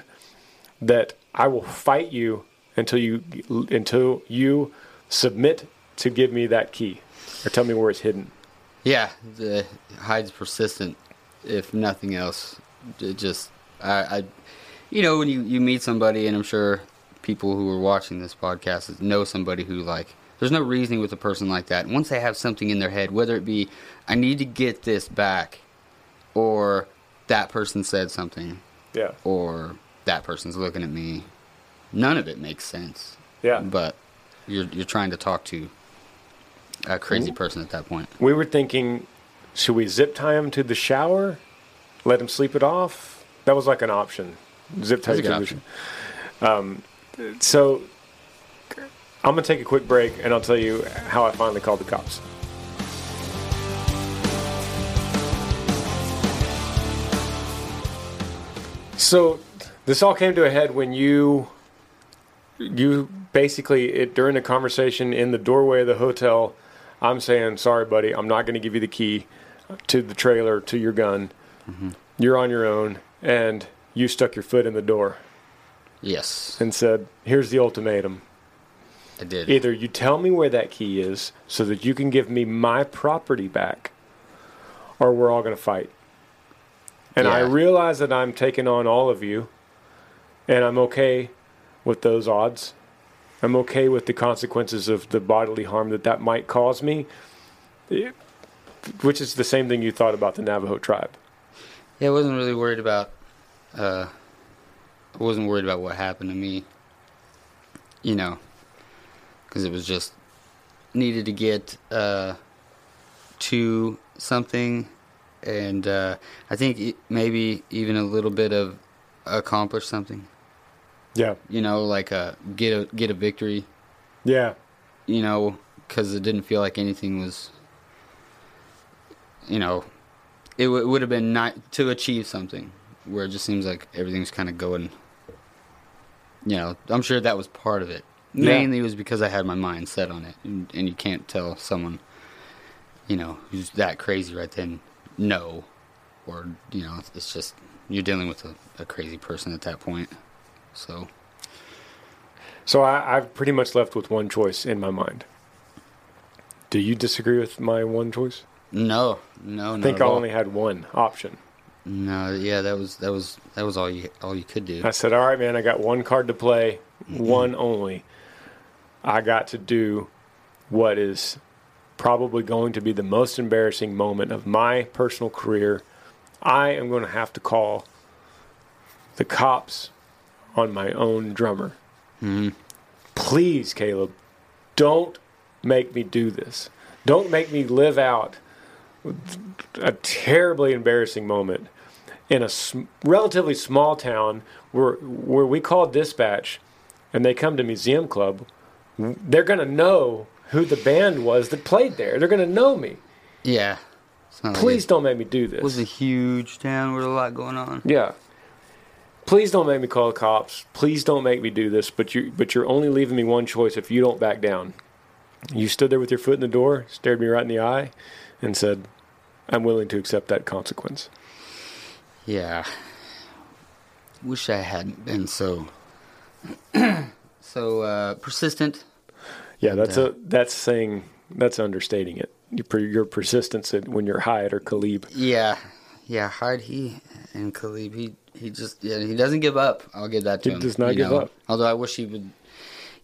that I will fight you until you until you submit to give me that key or tell me where it's hidden Yeah, the Hyde's persistent. If nothing else, it just I, I, you know, when you you meet somebody, and I'm sure people who are watching this podcast know somebody who like. There's no reasoning with a person like that. Once they have something in their head, whether it be I need to get this back, or that person said something, yeah or that person's looking at me, none of it makes sense. Yeah. But you're you're trying to talk to a crazy person at that point. We were thinking, should we zip tie him to the shower, let him sleep it off? That was like an option. Zip tie to the. Um, so I'm gonna take a quick break, and I'll tell you how I finally called the cops. So this all came to a head when you you basically it during the conversation in the doorway of the hotel i'm saying sorry buddy i'm not going to give you the key to the trailer to your gun. Mm-hmm. You're on your own and you stuck your foot in the door. Yes, and said here's the ultimatum. I did. either you tell me where that key is so that you can give me my property back or we're all going to fight. And i realize that i'm taking on all of you and i'm okay with those odds i'm okay with the consequences of the bodily harm that that might cause me which is the same thing you thought about the navajo tribe Yeah, I wasn't really worried about. Uh, I wasn't worried about what happened to me. You know, because it was just needed to get uh, to something, and uh, I think maybe even a little bit of accomplish something. Yeah You know, like uh, get a get a victory. yeah You know, because it didn't feel like anything was. You know, it, w- it would have been not to achieve something where it just seems like everything's kind of going. You know, I'm sure that was part of it. Yeah. Mainly it was because I had my mind set on it, and, and you can't tell someone, you know, who's that crazy right then, no, or you know, it's, it's just you're dealing with a, a crazy person at that point. So so I, i've pretty much left with one choice in my mind do you disagree with my one choice no, no, I think I only had one option. No, yeah, that was that was that was all you all you could do. I said, "All right, man, I got one card to play, mm-hmm. one only. I got to do what is probably going to be the most embarrassing moment of my personal career. I am going to have to call the cops on my own drummer. Mm-hmm. Please, Caleb, don't make me do this. Don't make me live out a terribly embarrassing moment in a sm- relatively small town where where we call dispatch and they come to museum club they're going to know who the band was that played there they're going to know me Yeah. Not like please don't make me do this was a huge town with a lot going on. yeah please don't make me call the cops please don't make me do this but you but you're only leaving me one choice if you don't back down you stood there with your foot in the door stared me right in the eye and said i'm willing to accept that consequence Yeah. Wish I hadn't been so so uh, persistent. Yeah, that's a that's saying that's understating it. Your, your persistence when you're Hyde or Khalib. Yeah. Yeah, hard he and Khalib he he just yeah, he doesn't give up. I'll give that to He him. He does not give know. up. Although I wish he would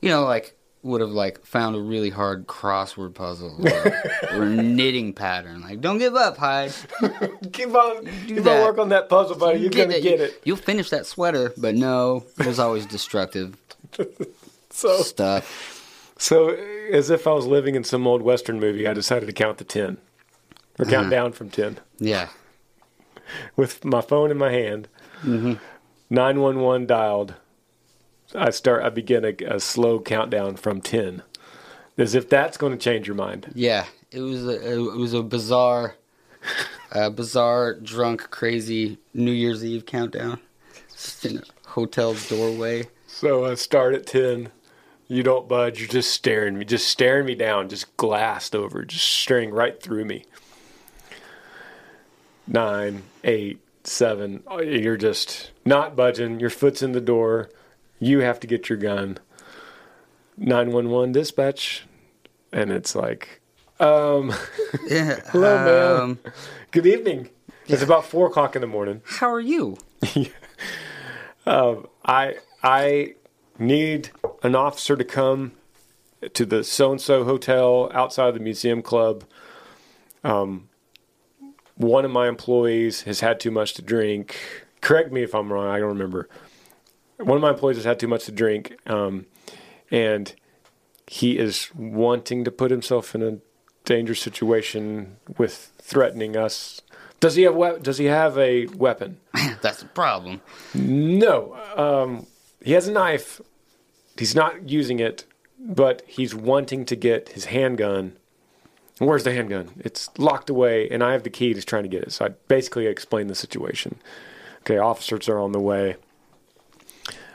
you know, like would have like found a really hard crossword puzzle or, or knitting pattern. Like, don't give up, Hyde. Keep on, Do keep that. on work on that puzzle, buddy. You're gonna get it. You'll finish that sweater, but no, it was always destructive So, stuff. so as if I was living in some old Western movie, I decided to count to ten, or count Uh-huh. down from ten, Yeah. with my phone in my hand. Mm-hmm. Nine one one dialed. I start. I begin a, a slow countdown from ten, as if that's going to change your mind. Yeah, it was a it was a bizarre, uh, bizarre, drunk, crazy New Year's Eve countdown. Just in a hotel's doorway. So I start at 10. You don't budge. You're just staring me, just staring me down, just glassed over, just staring right through me. Nine, eight, seven. You're just not budging. Your foot's in the door. You have to get your gun. 911 dispatch. And it's like, um, Yeah. Hello, man. um, good evening. It's about four o'clock in the morning. How are you? I I need an officer to come to the so and so hotel outside the museum club. Um, one of my employees has had too much to drink. Correct me if I'm wrong. I don't remember. one of my employees has had too much to drink, um, and he is wanting to put himself in a dangerous situation with threatening us. Does he have we- Does he have a weapon? That's the problem. No. Um, he has a knife. He's not using it, but he's wanting to get his handgun. Where's the handgun? It's locked away, and I have the key. He's trying to get it. So I basically explained the situation. Okay, officers are on the way,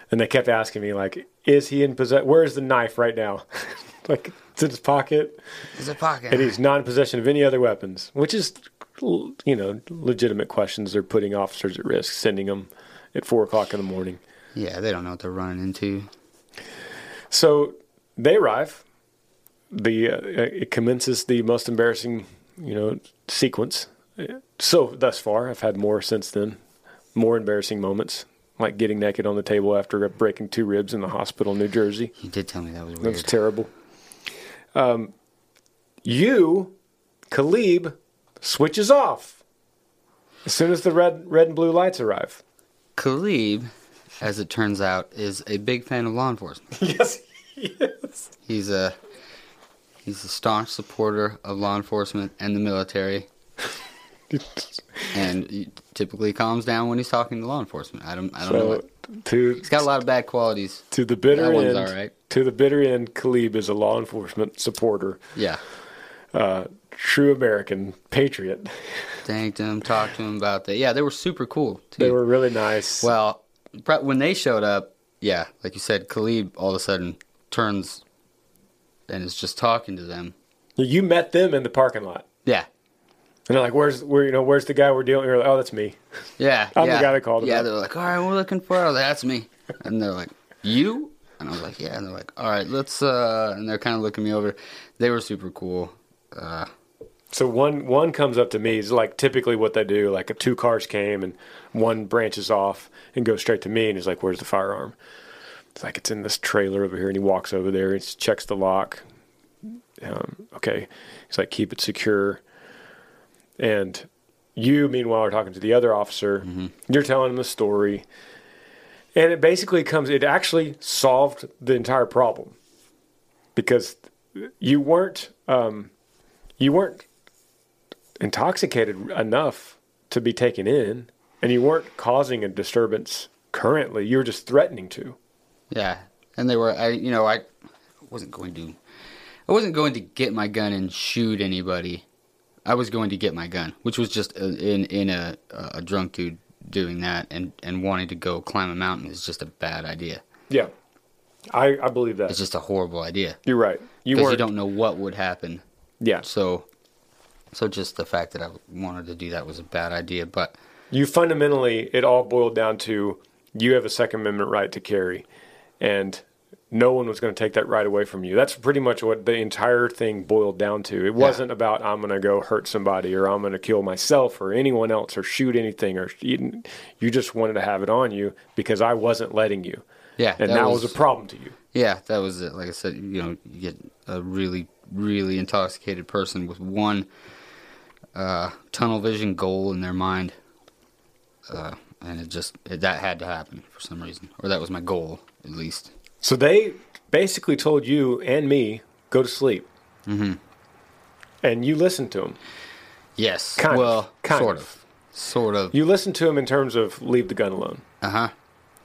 and they kept asking me like, "Is he in possession? Where's the knife right now? like it's in his pocket, It's a pocket. and he's not in possession of any other weapons." Which is, you know, legitimate questions. They're putting officers at risk, sending them at four o'clock in the morning. yeah, they don't know what they're running into. So they arrive. The uh, it commences the most embarrassing, you know, sequence. So thus far, I've had more since then. More embarrassing moments, like getting naked on the table after breaking two ribs in the hospital in New Jersey. You did tell me that was That weird. was terrible. Um, you, Khalib, switches off as soon as the red, red and blue lights arrive. Khalib, as it turns out, is a big fan of law enforcement. yes, yes. He's a he's a staunch supporter of law enforcement and the military, and he typically calms down when he's talking to law enforcement. I don't I don't know. So What, to he's got a lot of bad qualities. to the bitter That one's end. all right. To the bitter end, Khalib is a law enforcement supporter, Yeah, uh, true American patriot. thanked him, talked to him about that. Yeah, they were super cool too. They were really nice. Well, when they showed up, yeah, like you said, Khalib all of a sudden turns and is just talking to them. you met them in the parking lot, Yeah, and they're like, "Where's where? You know, where's the guy we're dealing?" You're like, "Oh, that's me." yeah. I'm the guy that called Yeah, they're like, all right, we're looking for. Her. That's me. And they're like, you? And I was like, yeah. And they're like, all right, let's. uh And they're kind of looking me over. They were super cool. Uh, So one one comes up to me. It's like typically what they do. Like if two cars came and one branches off and goes straight to me, and he's like, "Where's the firearm?" It's like it's in this trailer over here, and he walks over there and checks the lock. Um, okay, he's like, "Keep it secure." And you, meanwhile, are talking to the other officer. You're telling him the story, and it basically comes. It actually solved the entire problem because you weren't. Um, you weren't intoxicated enough to be taken in, and you weren't causing a disturbance currently. You were just threatening to. Yeah, and they were. I, you know, I wasn't going to. I wasn't going to get my gun and shoot anybody. I was going to get my gun, which was just a, in in a a drunk dude doing that and and wanting to go climb a mountain is just a bad idea. Yeah, I, I believe that. It's just a horrible idea You're right. You because you don't know what would happen. yeah, So, so just the fact that I wanted to do that was a bad idea. But you fundamentally it all boiled down to you have a Second Amendment right to carry, and no one was going to take that right away from you. That's pretty much what the entire thing boiled down to. It wasn't about I'm going to go hurt somebody or I'm going to kill myself or anyone else or shoot anything or you, you just wanted to have it on you because I wasn't letting you. yeah, and that, was, a problem to you. yeah, that was it. Like I said, you know, you get a really, really intoxicated person with one uh, tunnel vision goal in their mind, uh, and it just it, that had to happen for some reason, or that was my goal at least. So they basically told you and me go to sleep, mm-hmm. and you listened to them. Yes, Kind of, well, kind sort of. of, sort of. You listened to them in terms of leave the gun alone. Uh huh.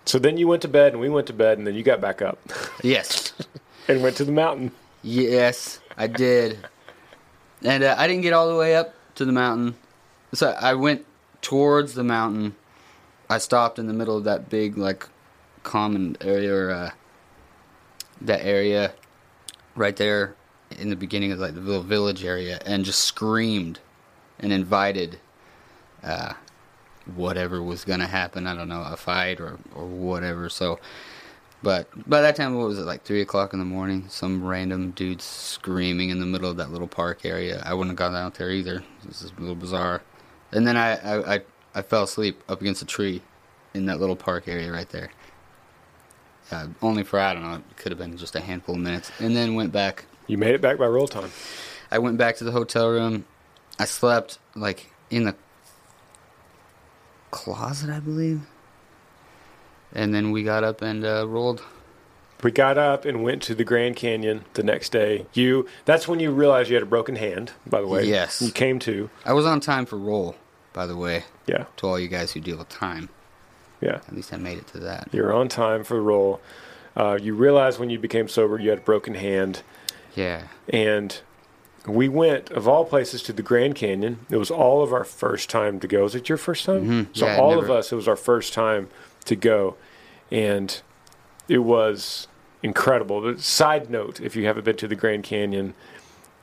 So then you went to bed and we went to bed and then you got back up Yes. and went to the mountain. Yes, I did. And uh, I didn't get all the way up to the mountain. So I went towards the mountain. I stopped in the middle of that big, like, common area, or, uh, that area right there in the beginning of, like, the little village area, and just screamed and invited uh, whatever was to happen. I don't know, a fight or, or whatever. So. But by that time, what was it like three o'clock in the morning? Some random dude screaming in the middle of that little park area. I wouldn't have gone out there either. This is a little bizarre. And then I, I, I, I fell asleep up against a tree in that little park area right there. Uh, only for I don't know. It could have been just a handful of minutes. And then went back. You made it back by roll time. I went back to the hotel room. I slept like in the closet, I believe. and then we got up and uh, rolled. We got up and went to the Grand Canyon the next day. You that's when you realized you had a broken hand, by the way. Yes. You came to. I was on time for roll, by the way, Yeah. to all you guys who deal with time. Yeah. At least I made it to that. You're on time for the roll. Uh, you realized when you became sober you had a broken hand. Yeah. And we went, of all places, to the Grand Canyon. It was all of our first time to go. Was it your first time? Mhm. So Yeah, all of us, it was our first time to go, and it was incredible. But side note: if you haven't been to the Grand Canyon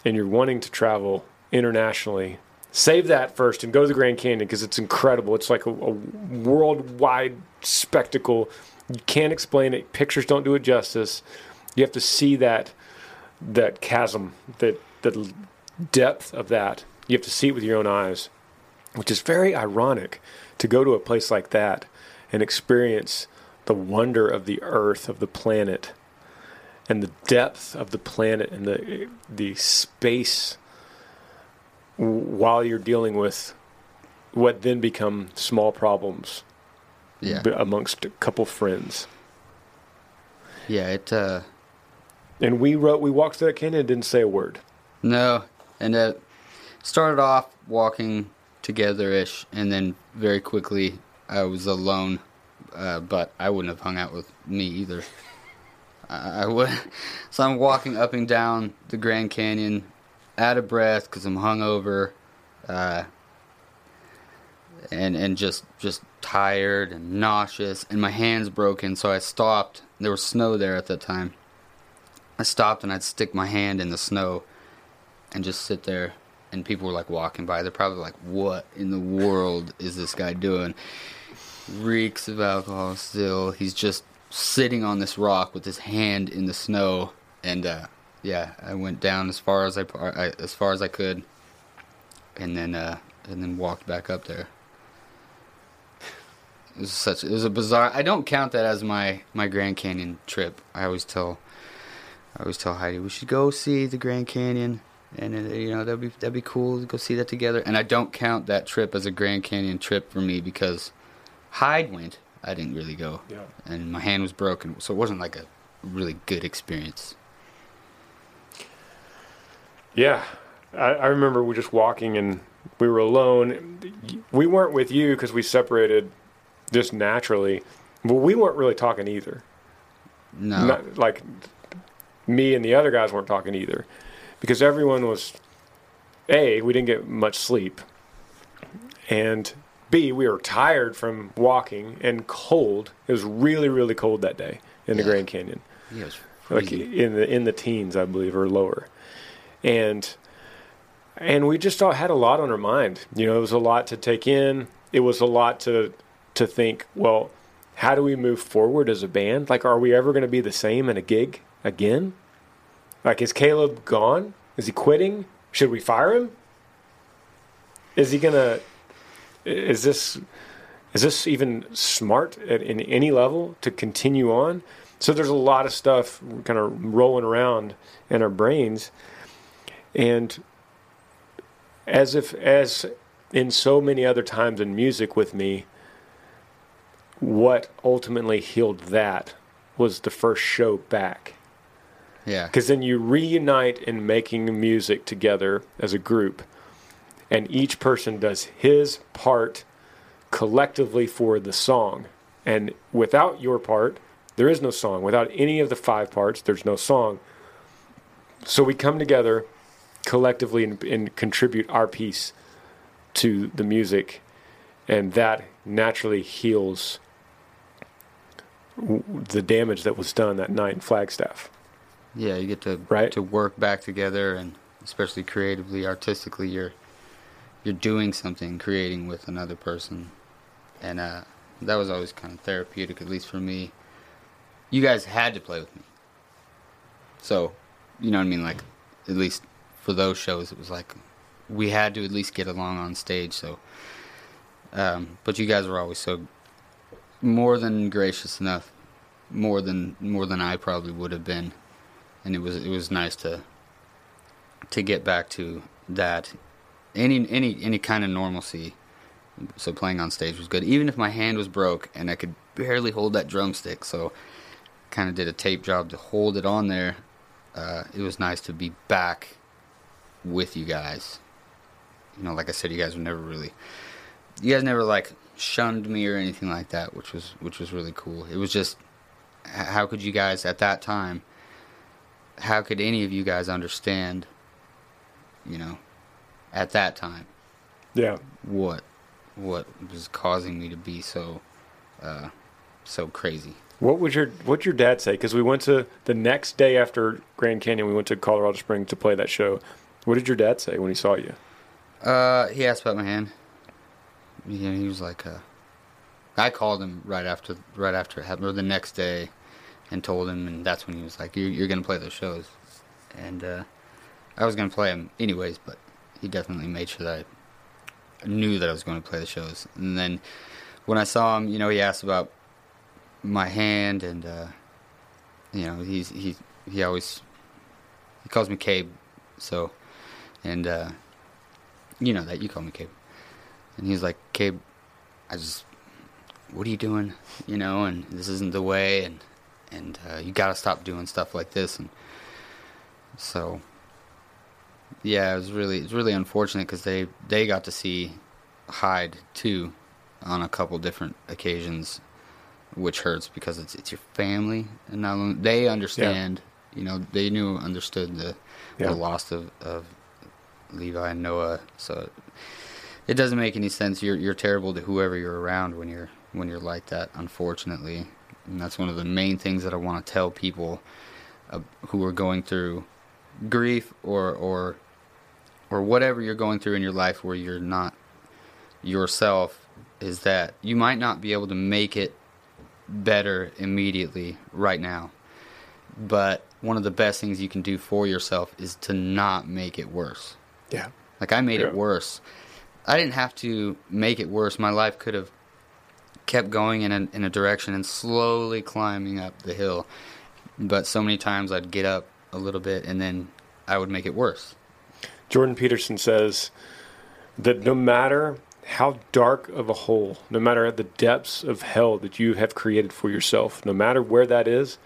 and you're wanting to travel internationally, save that first and go to the Grand Canyon because it's incredible. It's like a, a worldwide spectacle. You can't explain it. Pictures don't do it justice. You have to see that that chasm, that the depth of that. You have to see it with your own eyes, which is very ironic to go to a place like that and experience the wonder of the earth, of the planet, and the depth of the planet and the the space while you're dealing with what then become small problems Yeah. b- amongst a couple friends. Yeah. It. uh And we wrote, we walked through that canyon and didn't say a word. No, and it started off walking together-ish, and then very quickly I was alone. Uh, but I wouldn't have hung out with me either. I, I would. So I'm walking up and down the Grand Canyon, out of breath because I'm hungover, uh, and and just just tired and nauseous, and my hands broken. So I stopped. There was snow there at that time. I stopped and I'd stick my hand in the snow and just sit there and people were like walking by they're probably like what in the world is this guy doing reeks of alcohol still he's just sitting on this rock with his hand in the snow and uh yeah i went down as far as i, I as far as i could and then uh and then walked back up there it was such it was a bizarre i don't count that as my my grand canyon trip i always tell i always tell heidi we should go see the grand canyon and uh, you know that'd be that'd be cool to go see that together. And I don't count that trip as a Grand Canyon trip for me because Hyde went. I didn't really go, Yeah. and my hand was broken, so it wasn't like a really good experience. Yeah, I, I remember we just walking and we were alone. We weren't with you because we separated just naturally, but we weren't really talking either. No, Not, like me and the other guys weren't talking either because everyone was a we didn't get much sleep, and b we were tired from walking and cold. It was really really cold that day in the Grand Canyon yeah, like in the in the teens, I believe, or lower, and and we just all had a lot on our mind. You know, it was a lot to take in. It was a lot to to think. Well, how do we move forward as a band? Like, are we ever going to be the same in a gig again? Like, is Khalib gone? Is he quitting? Should we fire him? Is he gonna? Is this? Is this even smart at in any level to continue on? So there's a lot of stuff kind of rolling around in our brains, and as if as in so many other times in music with me, what ultimately healed that was the first show back. yeah, Because then you reunite in making music together as a group, and each person does his part collectively for the song. And without your part, there is no song. Without any of the five parts, there's no song. So we come together collectively and, and contribute our piece to the music, and that naturally heals the damage that was done that night in Flagstaff. yeah. You get to Right. to work back together, and especially creatively, artistically, you're you're doing something, creating with another person, and uh, that was always kind of therapeutic, at least for me. You guys had to play with me, so you know what I mean. Like, at least for those shows, it was like we had to at least get along on stage. So, um, but you guys were always so more than gracious enough, more than more than I probably would have been, and it was it was nice to to get back to that any any any kind of normalcy. So playing on stage was good, even if my hand was broke and I could barely hold that drumstick. So, kind of did a tape job to hold it on there. Uh, it was nice to be back with you guys. You know, like I said, you guys were never really, you guys never like shunned me or anything like that, which was which was really cool. It was just, how could you guys at that time? How could any of you guys understand? You know, at that time, Yeah. what what was causing me to be so uh, so crazy. What would your What'd your dad say? Because we went to the next day after Grand Canyon, we went to Colorado Springs to play that show. What did your dad say when he saw you? Uh, he asked about my hand. Yeah, he was like, uh, I called him right after right after it happened, or the next day, and told him, and that's when he was like, "You're, you're gonna play those shows," and uh, I was gonna play them anyways, but he definitely made sure that I knew that I was going to play the shows. And then when I saw him, you know, he asked about my hand, and uh, you know, he's he he always he calls me Cabe, so and uh, you know that you call me Cabe, and he's like Cabe, I just what are you doing, you know, and this isn't the way, and and uh, you got to stop doing stuff like this, and so yeah, it was really it's really unfortunate because they they got to see Hyde too on a couple different occasions, which hurts because it's it's your family and not only, they understand. You know, they knew understood the Yeah. the loss of, of Levi and Noah. So it doesn't make any sense. You're you're terrible to whoever you're around when you're when you're like that. Unfortunately, and that's one of the main things that I want to tell people uh, who are going through grief or or or whatever you're going through in your life where you're not yourself is that you might not be able to make it better immediately right now but one of the best things you can do for yourself is to not make it worse Yeah. like I made Yeah. it worse. I didn't have to make it worse. My life could have kept going in a, in a direction and slowly climbing up the hill. But so many times I'd get up a little bit and then I would make it worse. Jordan Peterson says that no matter how dark of a hole, no matter the depths of hell that you have created for yourself, no matter where that is,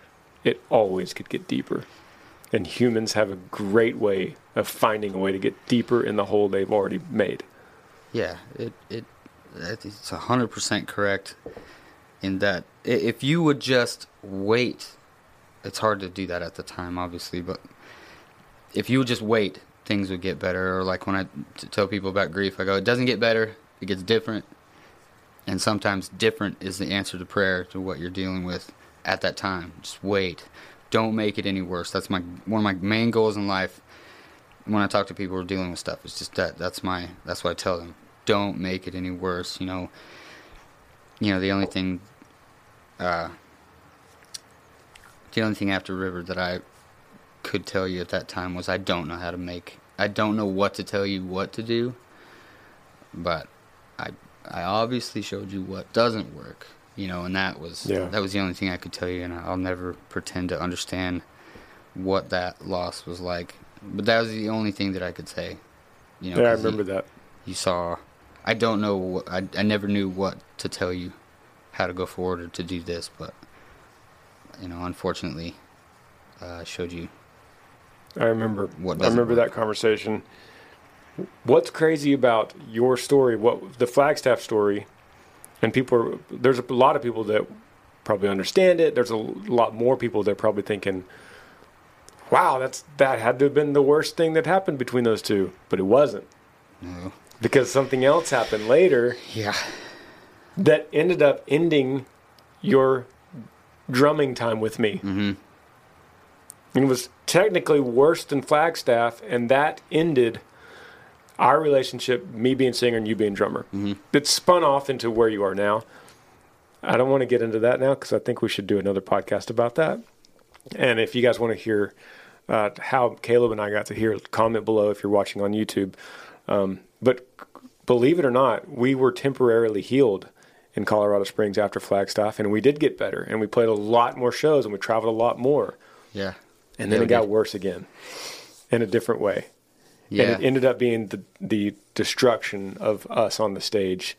it always could get deeper. And humans have a great way of finding a way to get deeper in the hole they've already made. Yeah, it it it's hundred percent correct in that if you would just wait, it's hard to do that at the time, obviously, but if you would just wait, things would get better. Or like when I t- tell people about grief, I go, it doesn't get better, it gets different, and sometimes different is the answer to prayer to what you're dealing with at that time. Just wait. Don't make it any worse. That's my one of my main goals in life when I talk to people who are dealing with stuff, it's just that that's my that's what I tell them. Don't make it any worse. You know. You know the only thing. Uh, the only thing after River that I could tell you at that time was I don't know how to make. I don't know what to tell you what to do. But I I obviously showed you what doesn't work. You know, and that was Yeah. that was the only thing I could tell you, and I'll never pretend to understand what that loss was like. But that was the only thing that I could say. You know, yeah, I you- remember that. you saw i don't know what I, I never knew what to tell you how to go forward or to do this but you know unfortunately uh, i showed you I remember. What I remember work? that conversation. What's crazy about your story? What the Flagstaff story? And people are there's a lot of people that probably understand it. There's a lot more people that are probably thinking, "Wow, that's that had to have been the worst thing that happened between those two, but it wasn't no because something else happened later yeah that ended up ending your drumming time with me. mm-hmm It was technically worse than Flagstaff, and that ended our relationship, me being singer and you being drummer. Mhm. It spun off into where you are now. I don't want to get into that now because I think we should do another podcast about that. And if you guys want to hear uh, how Khalib and I got to hear, comment below if you're watching on YouTube. Um, but believe it or not, we were temporarily healed in Colorado Springs after Flagstaff, and we did get better, and we played a lot more shows, and we traveled a lot more. yeah And then Yeah, it got did. worse again in a different way. yeah And it ended up being the, the destruction of us on the stage.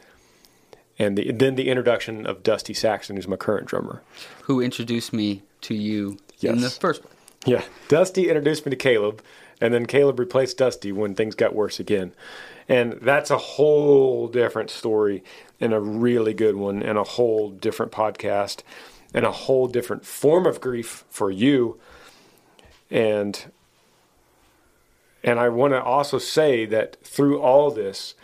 and the, then the introduction of Dusty Saxon, who's my current drummer. Who introduced me to you in the first place? Yeah, Dusty introduced me to Khalib, and then Khalib replaced Dusty when things got worse again. And that's a whole different story and a really good one, and a whole different podcast, and a whole different form of grief for you. And and I want to also say that through all this,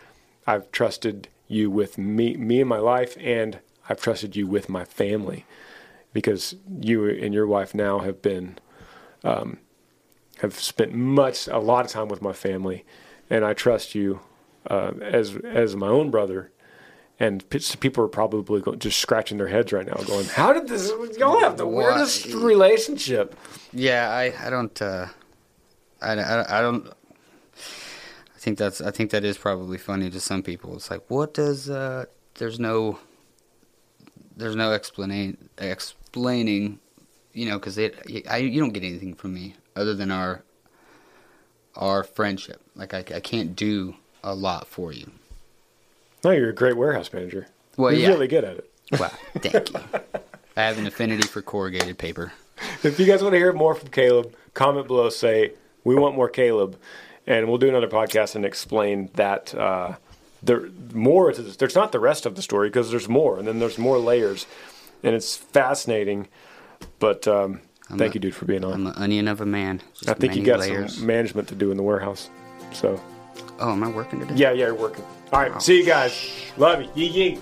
I've trusted you with me, me and my life, and I've trusted you with my family, because you and your wife now have been have spent much a lot of time with my family, and I trust you uh, as as my own brother. And people are probably go- just scratching their heads right now, going, "How did this? Y'all have the weirdest relationship." Yeah, I, I don't, uh, I, I, I don't. I think that's I think that is probably funny to some people. It's like, what does uh, there's no there's no explaining explaining, you know, because it I you don't get anything from me other than our our friendship. Like I, I can't do a lot for you. No, you're a great warehouse manager. Well, you're yeah. really good at it. Wow, thank you. I have an affinity for corrugated paper. If you guys want to hear more from Khalib, comment below. Say we want more Khalib, and we'll do another podcast and explain that. Uh, there more to this. There's not the rest of the story because there's more, and then there's more layers, and it's fascinating. But um, thank a- you, dude, for being on. I'm an onion of a man. I think you got layers. some management to do in the warehouse. So Oh, am I working today? yeah, yeah, you're working. All right, see you guys. Love you. Yee yee.